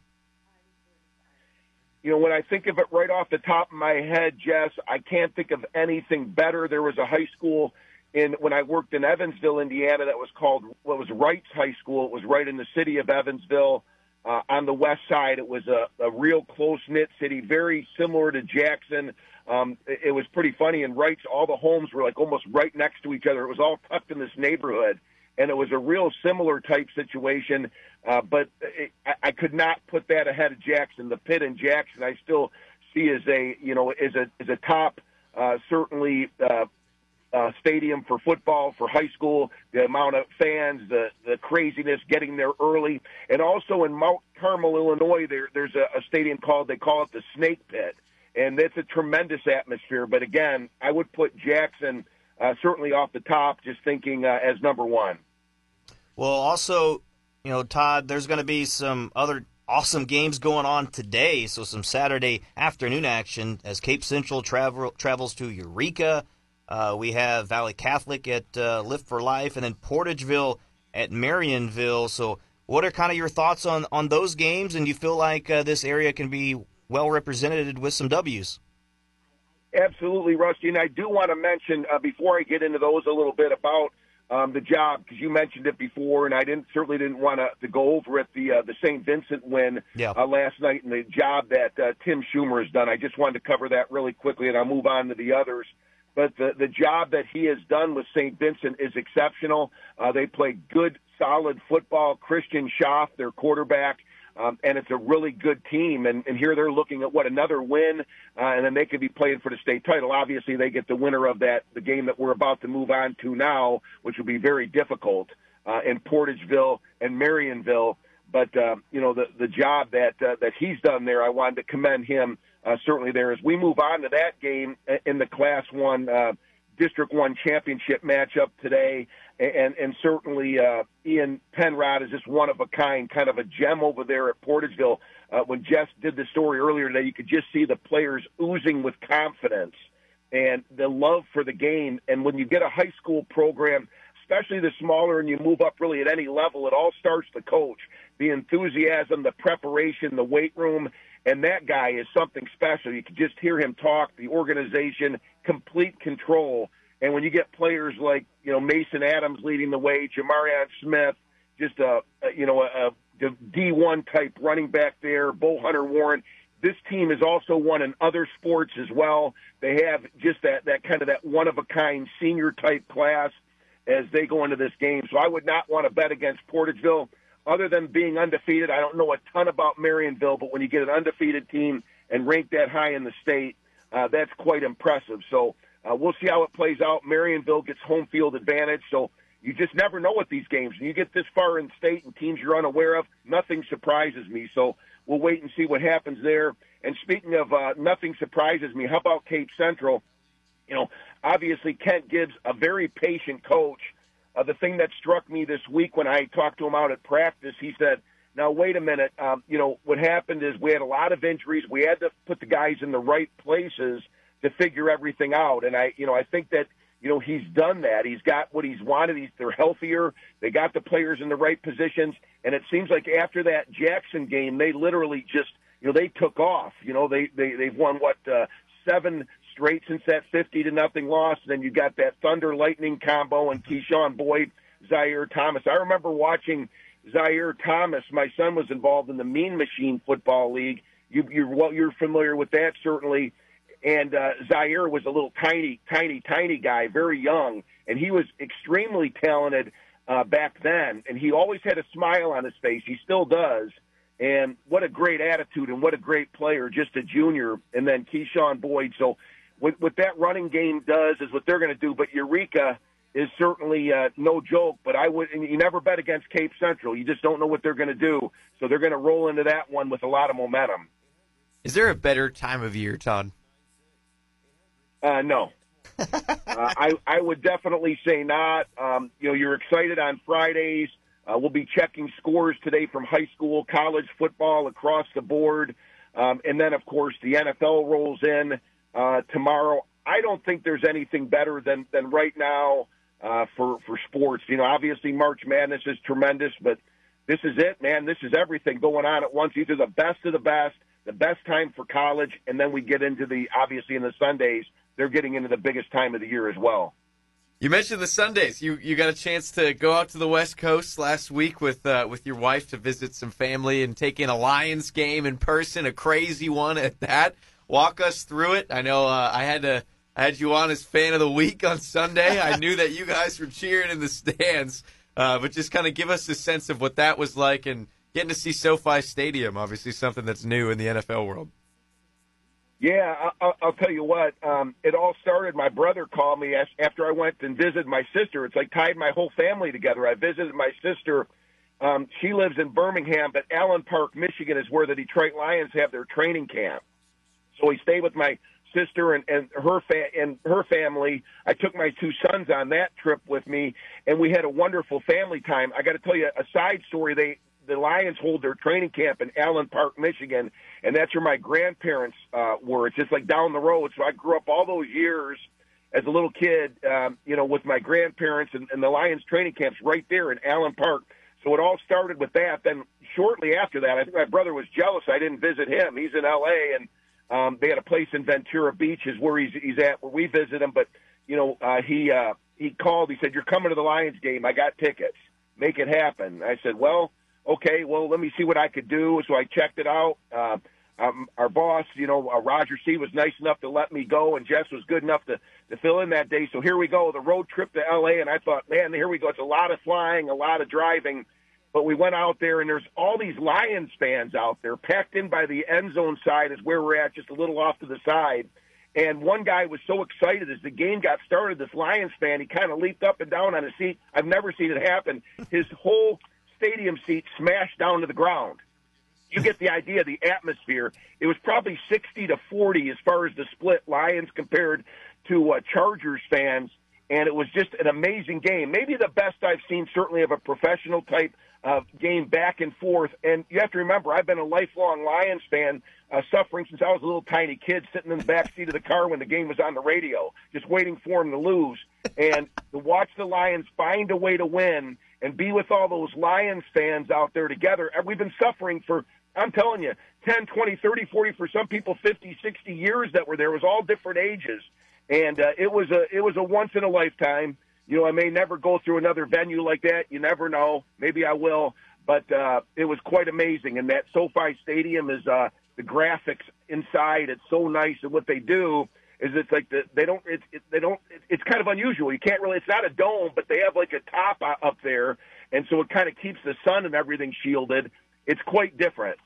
You know, when I think of it right off the top of my head, Jess, I can't think of anything better. There was a high school in when I worked in Evansville, Indiana, that was called what was Reitz High School. It was right in the city of Evansville uh, on the west side. It was a, a real close knit city, very similar to Jackson. Um, it, it was pretty funny. And Reitz, all the homes were like almost right next to each other. It was all tucked in this neighborhood, and it was a real similar type situation. Uh, but it, I, could not put that ahead of Jackson. The pit in Jackson, I still see as a you know as a as a top uh, certainly uh, uh, stadium for football for high school, the amount of fans, the the craziness, getting there early, and also in Mount Carmel, Illinois, there there's a, a stadium called they call it the Snake Pit, and it's a tremendous atmosphere. But again, I would put Jackson uh, certainly off the top, just thinking uh, as number one. Well, also, you know, Todd, there's going to be some other awesome games going on today. So some Saturday afternoon action as Cape Central travel, travels to Eureka. Uh, we have Valley Catholic at uh, Lift for Life, and then Portageville at Marionville. So, what are kind of your thoughts on on those games? And you feel like uh, this area can be well represented with some W's? Absolutely, Rusty. And I do want to mention uh, before I get into those a little bit about um, the job because you mentioned it before, and I didn't certainly didn't want to, go over it. The uh, the St. Vincent win yeah. uh, last night and the job that uh, Tim Schumer has done. I just wanted to cover that really quickly, and I'll move on to the others but the, the job that he has done with St. Vincent is exceptional. Uh, they play good, solid football. Christian Schaff, their quarterback, um, and it's a really good team. And, and here they're looking at what another win, uh, and then they could be playing for the state title. Obviously, they get the winner of that, the game that we're about to move on to now, which will be very difficult uh, in Portageville and Marionville. But uh, you know the the job that uh, that he's done there, I wanted to commend him uh, certainly there. As we move on to that game in the Class One uh, District One championship matchup today, and and certainly uh, Ian Penrod is just one of a kind, kind of a gem over there at Portageville. Uh, when Jess did the story earlier today, you could just see the players oozing with confidence and the love for the game. And when you get a high school program, especially the smaller, and you move up really at any level, it all starts the coach, the enthusiasm, the preparation, the weight room and that guy is something special. You can just hear him talk, the organization, complete control. And when you get players like, you know, Mason Adams leading the way, Jamarion Smith, just a, you know, a, a D1 type running back there, Bull Hunter Warren. This team has also won in other sports as well. They have just that, that kind of that one of a kind senior type class as they go into this game. So I would not want to bet against Portageville other than being undefeated, I don't know a ton about Marionville, but when you get an undefeated team and ranked that high in the state, uh, that's quite impressive. So uh, we'll see how it plays out. Marionville gets home field advantage, so you just never know with these games. When you get this far in state and teams you're unaware of, nothing surprises me. So we'll wait and see what happens there. And speaking of uh, nothing surprises me, how about Cape Central? You know, obviously Kent Gibbs, a very patient coach – uh, the thing that struck me this week when I talked to him out at practice, he said, "Now wait a minute. Um, you know what happened is we had a lot of injuries. We had to put the guys in the right places to figure everything out. And I, you know, I think that." You know, he's done that. He's got what he's wanted. He's, they're healthier. They got the players in the right positions. And it seems like after that Jackson game, they literally just, you know, they took off. You know, they, they, they've won what, uh, seven straight since that 50 to nothing loss. And then you got that Thunder Lightning combo and Keyshawn Boyd, Zaire Thomas. I remember watching Zaire Thomas. My son was involved in the Mean Machine Football League. You, you're well, you're familiar with that certainly. And uh, Zaire was a little tiny, tiny, tiny guy, very young, and he was extremely talented uh, back then. And he always had a smile on his face. He still does. And what a great attitude and what a great player, just a junior. And then Keyshawn Boyd. So what, what that running game does is what they're going to do. But Eureka is certainly uh, no joke. But I would, you never bet against Cape Central. You just don't know what they're going to do. So they're going to roll into that one with a lot of momentum. Is there a better time of year, Todd? Uh, no. uh, I I would definitely say not. Um, you know, you're excited on Fridays. Uh, we'll be checking scores today from high school, college football across the board, um, and then of course the NFL rolls in uh, tomorrow. I don't think there's anything better than than right now uh, for for sports. You know, obviously March Madness is tremendous, but this is it, man. This is everything going on at once. These are the best of the best, the best time for college, and then we get into the obviously in the Sundays they're getting into the biggest time of the year as well. You mentioned the Sundays. You you got a chance to go out to the West Coast last week with uh, with your wife to visit some family and take in a Lions game in person, a crazy one at that. Walk us through it. I know uh, I had to I had you on as fan of the week on Sunday. I knew that you guys were cheering in the stands, uh, but just kind of give us a sense of what that was like and getting to see SoFi Stadium. Obviously, something that's new in the NFL world. Yeah, I'll, I'll tell you what. Um, it all started. My brother called me after I went and visited my sister. It's like tied my whole family together. I visited my sister. Um, she lives in Birmingham, but Allen Park, Michigan, is where the Detroit Lions have their training camp. So we stayed with my sister and, and her fa- and her family. I took my two sons on that trip with me, and we had a wonderful family time. I got to tell you a side story. They the Lions hold their training camp in Allen Park, Michigan, and that's where my grandparents uh, were. It's just like down the road. So I grew up all those years as a little kid, um, you know, with my grandparents and, and the Lions training camps right there in Allen Park. So it all started with that. Then shortly after that, I think my brother was jealous I didn't visit him. He's in L.A. and um, they had a place in Ventura Beach, is where he's he's at, where we visit him. But you know, uh, he uh, he called. He said, "You're coming to the Lions game. I got tickets. Make it happen." I said, "Well." Okay, well, let me see what I could do. So I checked it out. Uh, um, our boss, you know, uh, Roger C was nice enough to let me go, and Jess was good enough to to fill in that day. So here we go, the road trip to L.A. And I thought, man, here we go. It's a lot of flying, a lot of driving, but we went out there, and there's all these Lions fans out there, packed in by the end zone side, is where we're at, just a little off to the side. And one guy was so excited as the game got started. This Lions fan, he kind of leaped up and down on his seat. I've never seen it happen. His whole stadium seat smashed down to the ground. You get the idea, the atmosphere. It was probably 60 to 40 as far as the split Lions compared to uh, Chargers fans, and it was just an amazing game. Maybe the best I've seen, certainly of a professional type uh, game back and forth. And you have to remember, I've been a lifelong Lions fan, uh, suffering since I was a little tiny kid, sitting in the back seat of the car when the game was on the radio, just waiting for them to lose. And to watch the Lions find a way to win and be with all those Lions fans out there together. We've been suffering for, I'm telling you, 10, 20, 30, 40, for some people, 50, 60 years that were there. It was all different ages. And uh, it was a it was a once in a lifetime. You know, I may never go through another venue like that. You never know. Maybe I will. But uh, it was quite amazing. And that SoFi Stadium is uh, the graphics inside. It's so nice, and what they do is it's like the, they don't it's it, they don't it, it's kind of unusual. You can't really it's not a dome, but they have like a top up there, and so it kind of keeps the sun and everything shielded. It's quite different.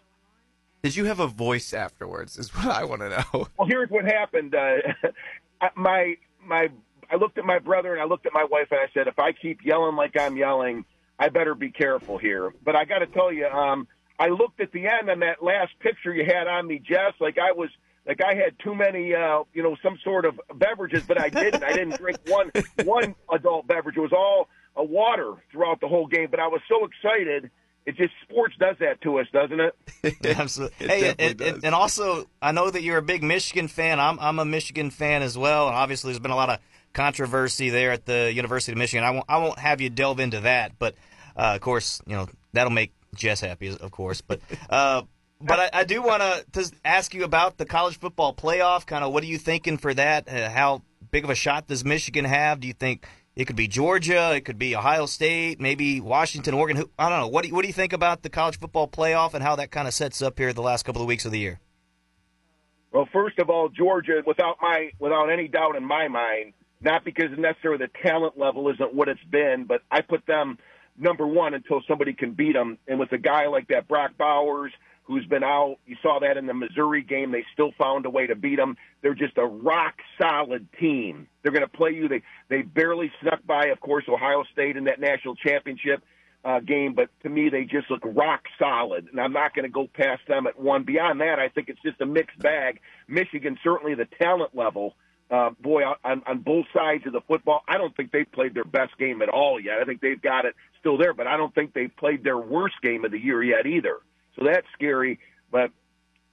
Did you have a voice afterwards? Is what I want to know. Well, here's what happened. Uh, my my I looked at my brother and I looked at my wife and I said, if I keep yelling like I'm yelling, I better be careful here. But I got to tell you, um, I looked at the end on that last picture you had on me, Jess, like I was like I had too many, uh, you know, some sort of beverages, but I didn't. I didn't drink one one adult beverage. It was all a water throughout the whole game. But I was so excited. It just sports does that to us, doesn't it? Absolutely. hey, and, and, and, also, I know that you're a big Michigan fan. I'm I'm a Michigan fan as well, and obviously, there's been a lot of controversy there at the University of Michigan. I won't I won't have you delve into that, but uh, of course, you know that'll make Jess happy, of course. But uh, but I, I do want to ask you about the college football playoff. Kind of, what are you thinking for that? Uh, how big of a shot does Michigan have? Do you think it could be Georgia? It could be Ohio State, maybe Washington, Oregon. I don't know. What do you, what do you think about the college football playoff and how that kind of sets up here the last couple of weeks of the year? Well, first of all, Georgia, without my without any doubt in my mind, not because necessarily the talent level isn't what it's been, but I put them number one until somebody can beat them. And with a guy like that, Brock Bowers, who's been out, you saw that in the Missouri game. They still found a way to beat them. They're just a rock solid team. They're going to play you. They they barely snuck by, of course, Ohio State in that national championship uh, game, but to me, they just look rock solid. And I'm not going to go past them at one. Beyond that, I think it's just a mixed bag. Michigan, certainly the talent level, uh, boy, on, on both sides of the football, I don't think they've played their best game at all yet. I think they've got it still there, but I don't think they've played their worst game of the year yet either. So that's scary. But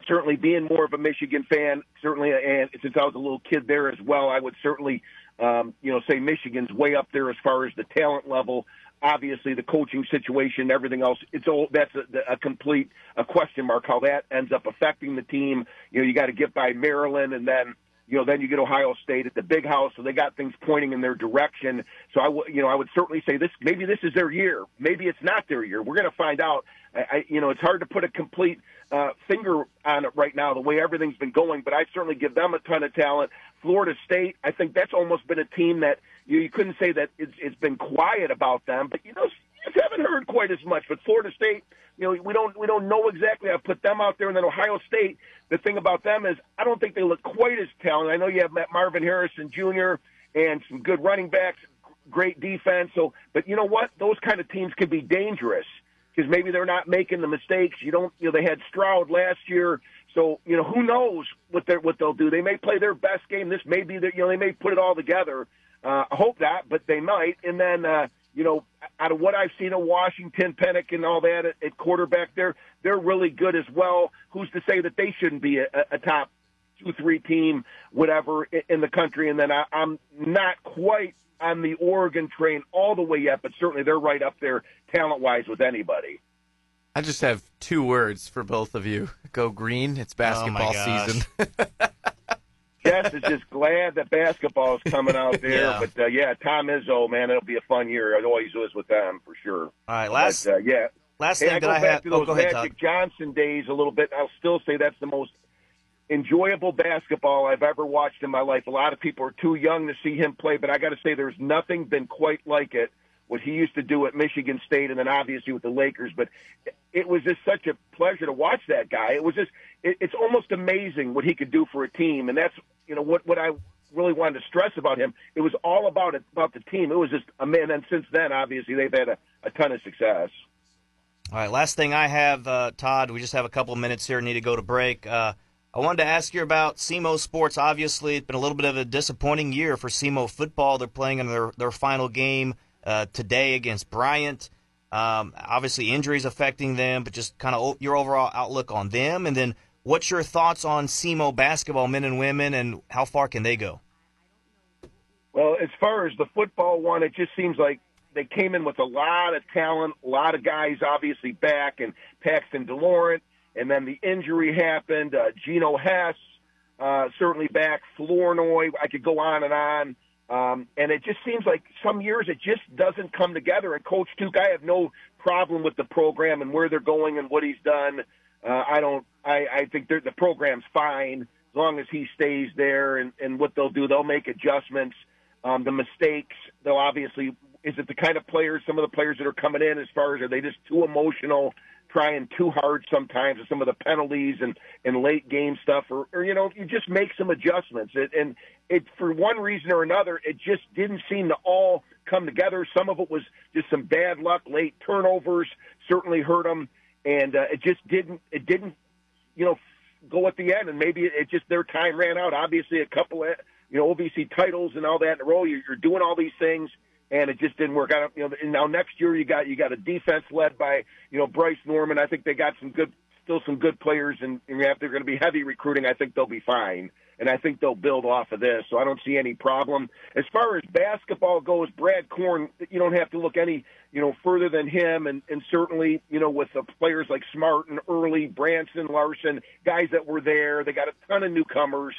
certainly being more of a Michigan fan, certainly, and since I was a little kid there as well, I would certainly, um, you know, say Michigan's way up there as far as the talent level obviously the coaching situation, everything else, it's all that's a, a complete a question mark how that ends up affecting the team. You know, you got to get by Maryland and then you know, then you get Ohio State at the big house, so they got things pointing in their direction. So I, w- you know, I would certainly say this. Maybe this is their year. Maybe it's not their year. We're going to find out. I, you know, it's hard to put a complete uh, finger on it right now, the way everything's been going. But I certainly give them a ton of talent. Florida State, I think that's almost been a team that you, you couldn't say that it's, it's been quiet about them, but you know, you haven't heard quite as much. But Florida State, you know, we don't we don't know exactly. I put them out there, and then Ohio State. The thing about them is, I don't think they look quite as talented. I know you have Marvin Harrison Jr. and some good running backs, great defense. So, but you know what? Those kind of teams can be dangerous because maybe they're not making the mistakes. You don't, you know, they had Stroud last year. So, you know, who knows what they what they'll do? They may play their best game. This may be that you know they may put it all together. Uh, I hope that, but they might. And then, uh, you know, out of what I've seen of Washington, Penix, and all that at, at quarterback, there they're really good as well. Who's to say that they shouldn't be a, a top two, three team, whatever, in, in the country? And then I, I'm not quite on the Oregon train all the way yet, but certainly they're right up there talent wise with anybody. I just have two words for both of you. Go green. It's oh basketball oh season. Jess is just glad that basketball is coming out there. Yeah. But uh, yeah, Tom Izzo, man, it'll be a fun year. It always is with them for sure. All right, last But, uh, yeah. last Hey, thing I that go I back have. to Oh, those go ahead, Magic. Johnson days a little bit. I'll still say that's the most enjoyable basketball I've ever watched in my life. A lot of people are too young to see him play, but I got to say, there's nothing been quite like it. What he used to do at Michigan State, and then obviously with the Lakers, but it was just such a pleasure to watch that guy. It was just, it, it's almost amazing what he could do for a team, and that's you know what what I really wanted to stress about him. It was all about it about the team. It was just a man. And since then, obviously, they've had a, a ton of success. All right, last thing I have, uh, Todd. We just have a couple minutes here. Need to go to break. Uh, I wanted to ask you about SEMO Sports. Obviously, it's been a little bit of a disappointing year for SEMO football. They're playing in their, their final game uh, today against Bryant. Um, obviously, injuries affecting them, but just kind of your overall outlook on them. And then, what's your thoughts on SEMO basketball, men and women, and how far can they go? Well, as far as the football one, it just seems like they came in with a lot of talent, a lot of guys obviously back, and Paxton DeLaurent, and then the injury happened. Uh, Geno Hess, uh, certainly back. Flournoy, I could go on and on. Um, and it just seems like some years it just doesn't come together. And Coach Duke, I have no problem with the program and where they're going and what he's done. Uh, I don't. I, I think the program's fine as long as he stays there. And, and what they'll do, they'll make adjustments. Um, the mistakes, they'll obviously. Is it the kind of players? Some of the players that are coming in, as far as are they just too emotional, trying too hard sometimes, with some of the penalties and and late game stuff, or, or you know, you just make some adjustments. It, and it for one reason or another, it just didn't seem to all come together. Some of it was just some bad luck, late turnovers certainly hurt them, and uh, it just didn't. It didn't, you know, go at the end, and maybe it, it just their time ran out. Obviously, a couple of you know OVC titles and all that in a row. You're, you're doing all these things, and it just didn't work out. You know, and now next year you got you got a defense led by you know Bryce Norman. I think they got some good, still some good players, and, and if they're going to be heavy recruiting, I think they'll be fine. And I think they'll build off of this, so I don't see any problem. As far as basketball goes, Brad Korn, you don't have to look any, you know, further than him, and, and certainly, you know, with the players like Smart and Early, Branson, Larson, guys that were there, they got a ton of newcomers,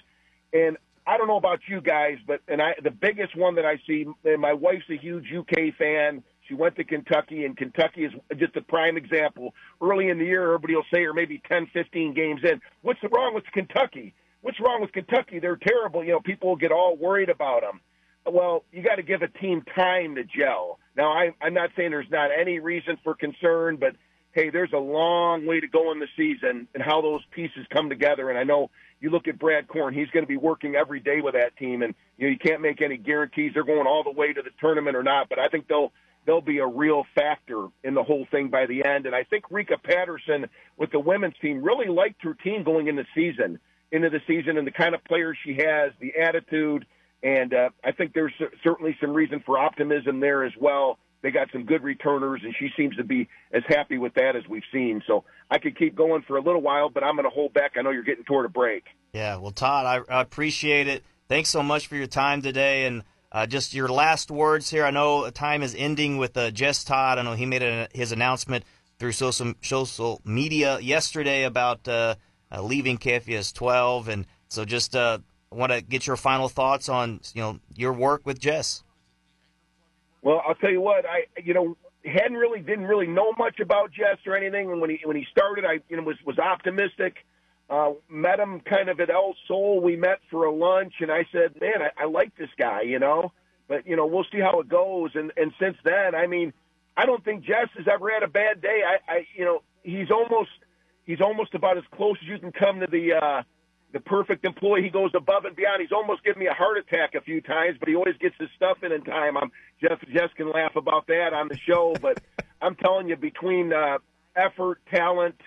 and I don't know about you guys, but and I the biggest one that I see, and my wife's a huge UK fan. She went to Kentucky, and Kentucky is just a prime example. Early in the year, everybody will say, or maybe 10, 15 games in, what's wrong with Kentucky? what's wrong with Kentucky? They're terrible. You know, people will get all worried about them. Well, you got to give a team time to gel. Now, I, I'm not saying there's not any reason for concern, but hey, there's a long way to go in the season and how those pieces come together. And I know you look at Brad Korn; he's going to be working every day with that team, and you know you can't make any guarantees they're going all the way to the tournament or not. But I think they'll they'll be a real factor in the whole thing by the end. And I think Rekha Patterson with the women's team really liked her team going into season into the season and the kind of players she has, the attitude, and uh, I think there's certainly some reason for optimism there as well. They got some good returners, and she seems to be as happy with that as we've seen. So I could keep going for a little while, but I'm going to hold back. I know you're getting toward a break. Yeah, well, Todd, I, I appreciate it. Thanks so much for your time today, and uh, just your last words here. I know time is ending with uh, Jess Todd. I know he made a, his announcement through social social media yesterday about uh, uh leaving KFVS 12, and so just uh, want to get your final thoughts on you know your work with Jess. Well, I'll tell you what, I you know hadn't really didn't really know much about Jess or anything. When he when he started, I you know was was optimistic. Uh, met him kind of at El Sol. We met for a lunch, and I said, "Man, I, I like this guy," you know. But you know, we'll see how it goes. And and since then, I mean, I don't think Jess has ever had a bad day. I, I you know, he's almost he's almost about as close as you can come to the uh, the perfect employee. He goes above and beyond. He's almost given me a heart attack a few times, but he always gets his stuff in in time. I'm Jeff. Jeff can laugh about that on the show, but I'm telling you, between uh, effort, talent,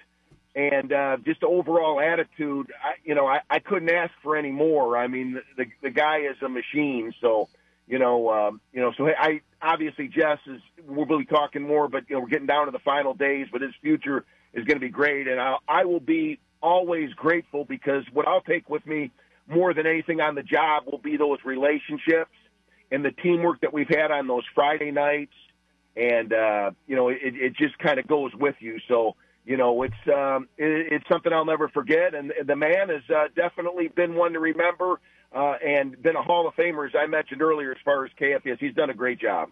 and uh, just overall attitude, I, you know, I, I couldn't ask for any more. I mean, the, the the guy is a machine. So, you know, um, you know, so I obviously Jess is. We'll be talking more, but you know, we're getting down to the final days. But his future is going to be great, and I, I will be always grateful because what I'll take with me more than anything on the job will be those relationships and the teamwork that we've had on those Friday nights. And, uh, you know, it, it just kind of goes with you. So, you know, it's, um, it, it's something I'll never forget. And the man has uh, definitely been one to remember uh, and been a Hall of Famer, as I mentioned earlier, as far as KFVS. He's done a great job.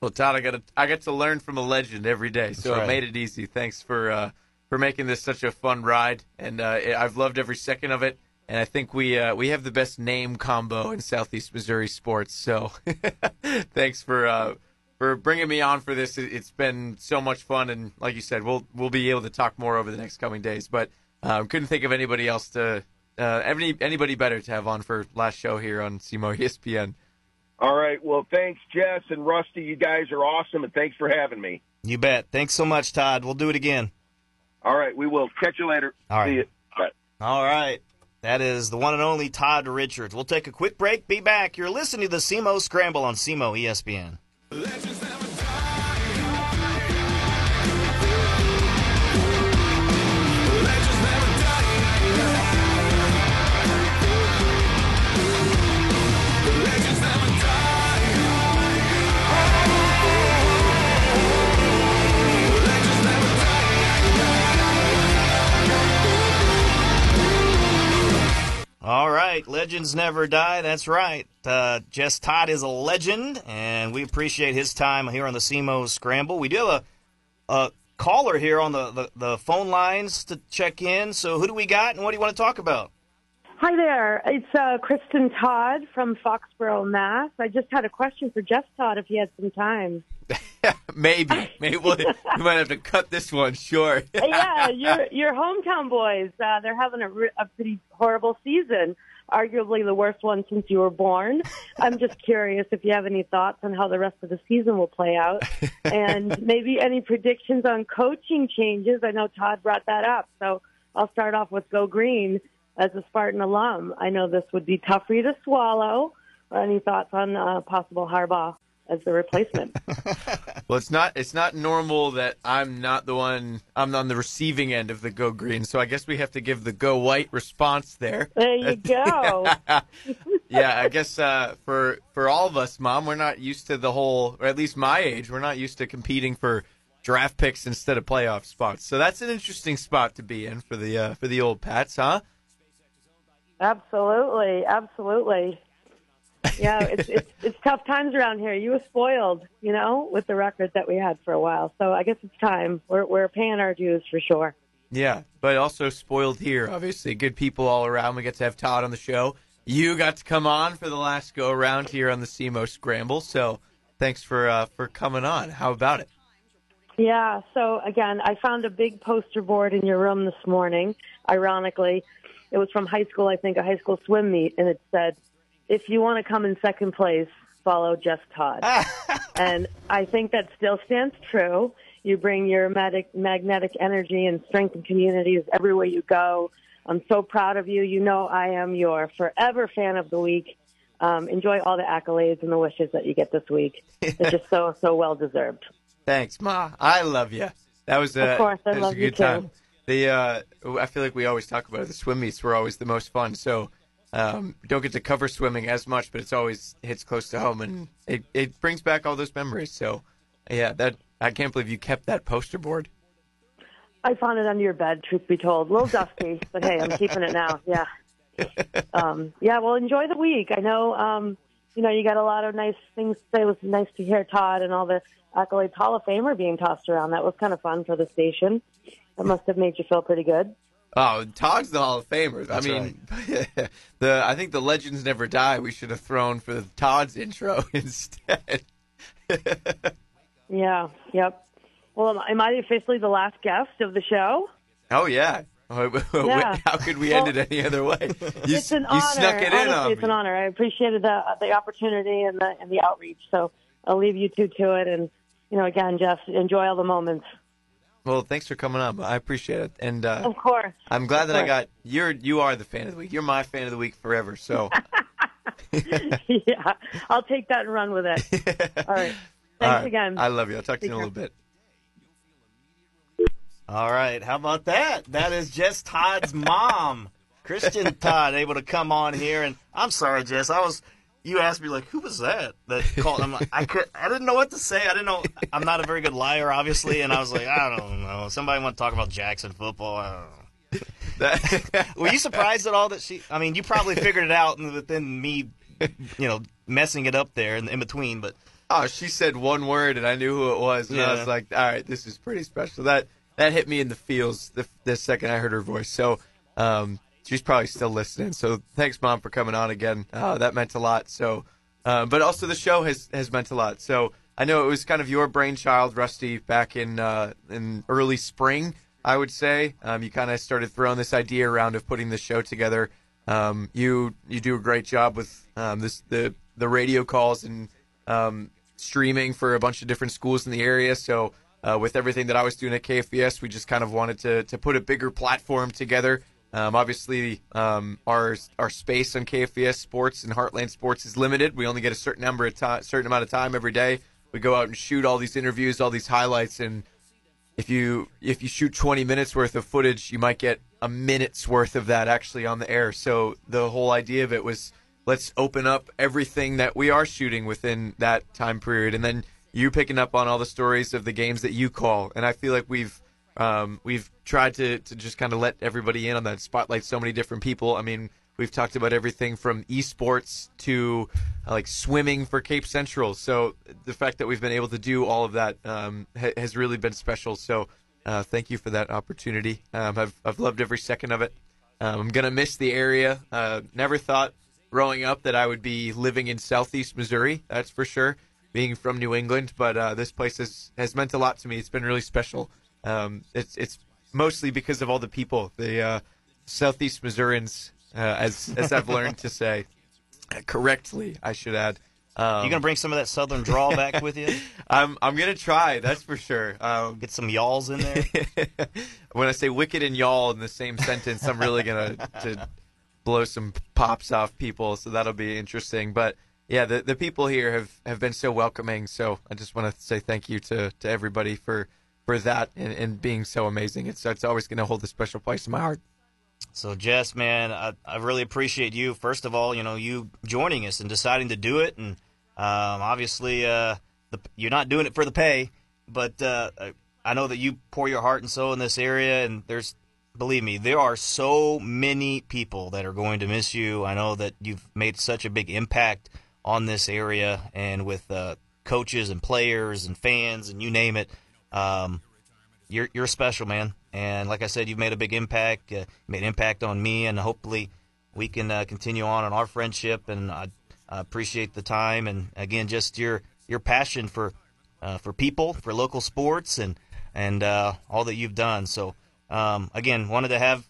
Well, Todd, I got to I get to learn from a legend every day, so right. it made it easy. Thanks for uh, for making this such a fun ride, and uh, I've loved every second of it. And I think we uh, we have the best name combo in Southeast Missouri sports. So thanks for uh, for bringing me on for this. It's been so much fun, and like you said, we'll we'll be able to talk more over the next coming days. But um, couldn't think of anybody else to uh, any anybody better to have on for last show here on SEMO ESPN. All right. Well, thanks, Jess and Rusty. You guys are awesome, and thanks for having me. You bet. Thanks so much, Todd. We'll do it again. All right, we will. Catch you later. All right. See you. Bye. All right. That is the one and only Todd Richards. We'll take a quick break. Be back. You're listening to the SEMO Scramble on SEMO ESPN. All right, legends never die. That's right. Uh, Jess Todd is a legend, and we appreciate his time here on the SEMO Scramble. We do have a, a caller here on the, the, the, phone lines to check in. So, who do we got, and what do you want to talk about? Hi there. It's uh, Kristen Todd from Foxborough, Mass. I just had a question for Jeff Todd if he had some time. Maybe. Maybe we'll, we might have to cut this one short. yeah, your your hometown boys. Uh, they're having a, a pretty horrible season. Arguably the worst one since you were born. I'm just curious if you have any thoughts on how the rest of the season will play out, and maybe any predictions on coaching changes. I know Todd brought that up, so I'll start off with Go Green as a Spartan alum. I know this would be tough for you to swallow. Any thoughts on uh, possible Harbaugh? as the replacement. well, it's not it's not normal that I'm not the one I'm on the receiving end of the go green, so I guess we have to give the go white response there. There you go. yeah, I guess uh, for for all of us, mom, we're not used to the whole, or at least my age, we're not used to competing for draft picks instead of playoff spots. So that's an interesting spot to be in for the uh, for the old Pats, huh? Absolutely, absolutely yeah, it's, it's it's tough times around here. You were spoiled, you know, with the record that we had for a while. So I guess it's time. We're we're paying our dues for sure. Yeah, but also spoiled here. Obviously, good people all around. We get to have Todd on the show. You got to come on for the last go around here on the SEMO Scramble. So thanks for uh, for coming on. How about it? Yeah. So again, I found a big poster board in your room this morning. Ironically, it was from high school. I think a high school swim meet, and it said, "If you want to come in second place, follow Jess Todd." and I think that still stands true. You bring your mag- magnetic energy and strength and communities everywhere you go. I'm so proud of you. You know I am your forever fan of the week. Um, enjoy all the accolades and the wishes that you get this week. They're just so so well deserved. Thanks, Ma. I love you. That was a, Of course, I love a you good too. time. The uh, I feel like we always talk about it. The swim meets were always the most fun. So um, don't get to cover swimming as much, but it's always hits close to home, and it, it brings back all those memories. So yeah, that I can't believe you kept that poster board. I found it under your bed, truth be told. A little dusty, but hey, I'm keeping it now. Yeah. Um, yeah, well, enjoy the week. I know, um, you know, you got a lot of nice things to say. It was nice to hear Todd and all the accolades Hall of Famer being tossed around. That was kind of fun for the station. That must have made you feel pretty good. Oh, Todd's the Hall of Famer. That's I mean, the I think the legends never die. We should have thrown for Todd's intro instead. Yeah, yep. Well, am- am I officially the last guest of the show? Oh yeah. Yeah. How could we Well, end it any other way? You, it's an you honor. snuck it in Honestly, on it's me. an honor. I appreciated the the opportunity and the and the outreach. So I'll leave you two to it. And you know, again, Jeff, enjoy all the moments. Well, thanks for coming on. I appreciate it, and uh, Of course. I'm glad that I got you're you are the fan of the week. You're my fan of the week forever. So yeah, I'll take that and run with it. All right. Thanks All right. again. I love you. I'll talk to you in a little bit. All right, how about that? That is Jess Todd's mom, Kristen Todd, able to come on here. And I'm sorry, Jess, I was. You asked me like, who was that that called? I'm like, I could, I didn't know what to say. I didn't know. I'm not a very good liar, obviously, and I was like, I don't know. Somebody want to talk about Jackson football? I don't know. That- Were you surprised at all that she? I mean, you probably figured it out within me, you know, messing it up there in, in between. But oh, she said one word, and I knew who it was, and I was like, all right, this is pretty special. That that hit me in the feels the, the second I heard her voice. So um, she's probably still listening. So thanks, mom, for coming on again. Uh, that meant a lot. So, uh, but also the show has has meant a lot. So I know it was kind of your brainchild, Rusty, back in uh, in early spring. I would say um, you kind of started throwing this idea around of putting the show together. Um, you you do a great job with um, this the the radio calls and um, streaming for a bunch of different schools in the area. So uh, with everything that I was doing at KFVS, we just kind of wanted to to put a bigger platform together. Um, obviously, um, our our space on KFVS Sports and Heartland Sports is limited. We only get a certain number of time, certain amount of time every day. We go out and shoot all these interviews, all these highlights, and if you if you shoot 20 minutes worth of footage, you might get a minute's worth of that actually on the air. So the whole idea of it was let's open up everything that we are shooting within that time period, and then you picking up on all the stories of the games that you call. And I feel like we've um, we've tried to to just kind of let everybody in on that spotlight. So many different people. I mean. We've talked about everything from esports to uh, like swimming for Cape Central. So the fact that we've been able to do all of that um, ha- has really been special. So uh, thank you for that opportunity. Um, I've I've loved every second of it. Um, I'm gonna miss the area. Uh, never thought growing up that I would be living in Southeast Missouri. That's for sure. Being from New England, but uh, this place has has meant a lot to me. It's been really special. Um, it's it's mostly because of all the people, the uh, Southeast Missourians, uh, as as I've learned to say correctly. I should add. Um, you gonna bring some of that southern drawl back with you? I'm I'm gonna try. That's for sure. Um, Get some y'alls in there. when I say wicked and y'all in the same sentence, I'm really gonna to blow some pops off people. So that'll be interesting. But yeah, the the people here have, have been so welcoming. So I just want to say thank you to, to everybody for for that and, and being so amazing. It's it's always gonna hold a special place in my heart. So, Jess, man, I, I really appreciate you. First of all, you know, you joining us and deciding to do it, and um, obviously, uh, the, you're not doing it for the pay, but uh, I know that you pour your heart and soul in this area, and there's, believe me, there are so many people that are going to miss you. I know that you've made such a big impact on this area, and with uh, coaches and players and fans and you name it. Um, you're you're special, man. And like I said, you've made a big impact. Uh, made impact on me, and hopefully we can uh, continue on in our friendship. And I, I appreciate the time, and again, just your your passion for uh, for people, for local sports, and and uh, all that you've done. So um, again, wanted to have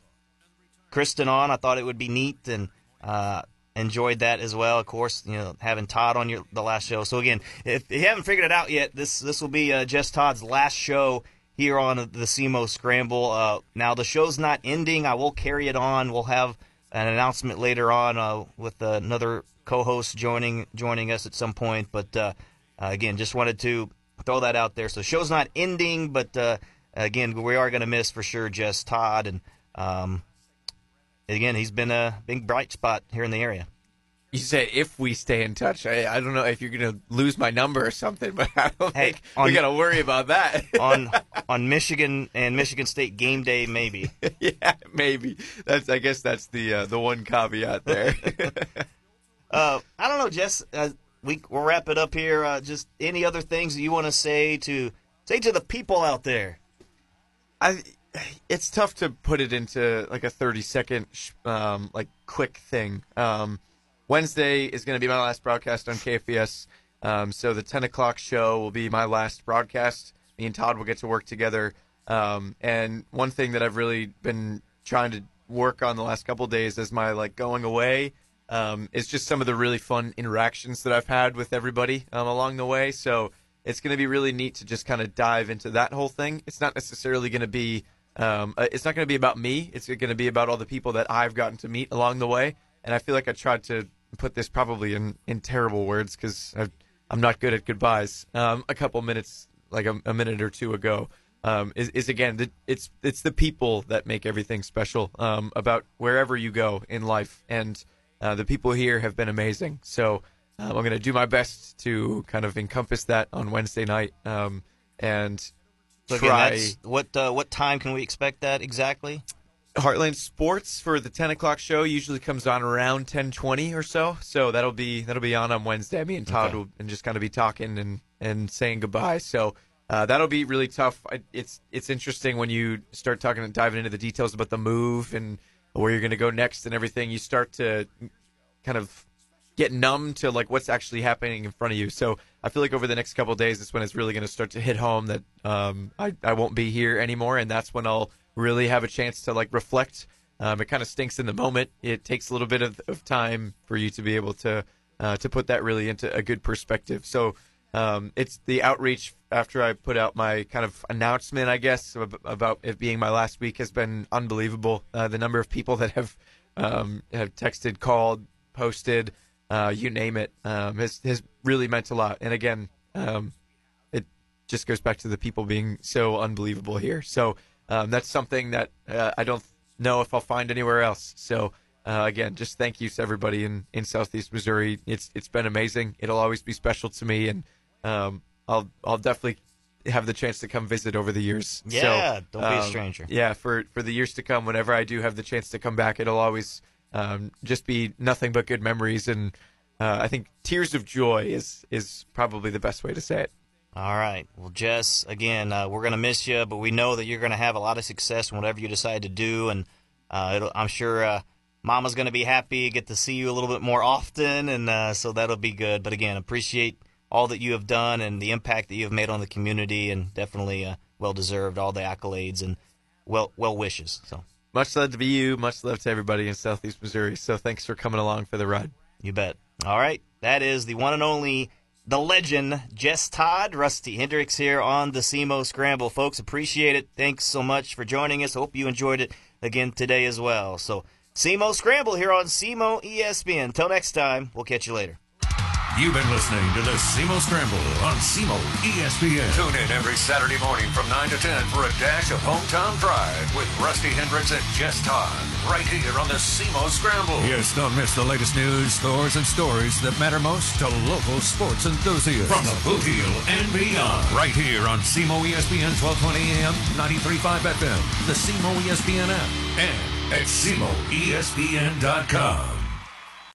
Kristen on. I thought it would be neat, and uh, enjoyed that as well. Of course, you know having Todd on your the last show. So again, if you haven't figured it out yet, this this will be uh, Jess Todd's last show here on the SEMO Scramble. Uh, now the show's not ending. I will carry it on. We'll have an announcement later on uh, with another co-host joining joining us at some point. But uh, again, just wanted to throw that out there. So show's not ending, but uh, again, we are going to miss for sure Jess Todd and. Um, again, he's been a big bright spot here in the area. You said if we stay in touch. I, I don't know if you're going to lose my number or something, but I don't hey, think on, we got to worry about that. on on Michigan and Michigan State game day, maybe. yeah, maybe. That's I guess that's the uh, the one caveat there. uh, I don't know, Jess. Uh, we we'll wrap it up here. Uh, just any other things that you want to say to say to the people out there? I it's tough to put it into like a 30 second um, like quick thing. Um, Wednesday is going to be my last broadcast on KFVS. Um, so the 10 o'clock show will be my last broadcast. Me and Todd will get to work together. Um, and one thing that I've really been trying to work on the last couple days as my like going away um, is just some of the really fun interactions that I've had with everybody um, along the way. So it's going to be really neat to just kind of dive into that whole thing. It's not necessarily going to be um, uh, it's not going to be about me. It's going to be about all the people that I've gotten to meet along the way. And I feel like I tried to put this probably in, in terrible words because I'm not good at goodbyes. Um, a couple minutes, like a, a minute or two ago, um, is, is again the, it's it's the people that make everything special um, about wherever you go in life, and uh, the people here have been amazing. So um, I'm going to do my best to kind of encompass that on Wednesday night, um, and so try. Again, what uh, what time can we expect that exactly? Heartland Sports for the 10 o'clock show usually comes on around 10:20 or so. So that'll be that'll be on on Wednesday. Me and Todd okay. will and just kind of be talking and and saying goodbye. So uh, that'll be really tough. It's it's interesting when you start talking and diving into the details about the move and where you're going to go next and everything. You start to kind of get numb to like what's actually happening in front of you. So I feel like over the next couple days, it's when it's really going to start to hit home that um, I I won't be here anymore, and that's when I'll really have a chance to like reflect. Um, it kind of stinks in the moment. It takes a little bit of, of time for you to be able to uh, to put that really into a good perspective. So um, it's the outreach after I put out my kind of announcement, I guess, about it being my last week has been unbelievable. Uh, the number of people that have um, have texted, called, posted, uh, you name it, um, has has really meant a lot. And again, um, it just goes back to the people being so unbelievable here. So um, that's something that uh, I don't know if I'll find anywhere else. So uh, again, just thank you to everybody in, in Southeast Missouri. It's it's been amazing. It'll always be special to me, and um, I'll I'll definitely have the chance to come visit over the years. Yeah, so, don't be a um, stranger. Yeah, for for the years to come, whenever I do have the chance to come back, it'll always um, just be nothing but good memories, and uh, I think tears of joy is is probably the best way to say it. All right. Well, Jess, again, uh, we're going to miss you, but we know that you're going to have a lot of success in whatever you decide to do, and uh, I'm sure uh, Mama's going to be happy, get to see you a little bit more often, and uh, so that'll be good. But again, appreciate all that you have done and the impact that you have made on the community, and definitely uh, well deserved all the accolades and well well wishes. So. Much love to be you. Much love to everybody in Southeast Missouri. So thanks for coming along for the ride. You bet. All right. That is the one and only, the legend, Jess Todd. Rusty Hendricks here on the SEMO Scramble. Folks, appreciate it. Thanks so much for joining us. Hope you enjoyed it again today as well. So, SEMO Scramble here on SEMO ESPN. Until next time, we'll catch you later. You've been listening to the SEMO Scramble on SEMO ESPN. Tune in every Saturday morning from 9 to 10 for a dash of hometown pride with Rusty Hendricks and Jess Todd. Right here on the SEMO Scramble. Yes, don't miss the latest news, scores, and stories that matter most to local sports enthusiasts. From the Boot Heel and beyond. Right here on SEMO ESPN 1220 AM, 93.5 FM, the SEMO ESPN app, and at SEMOESPN.com.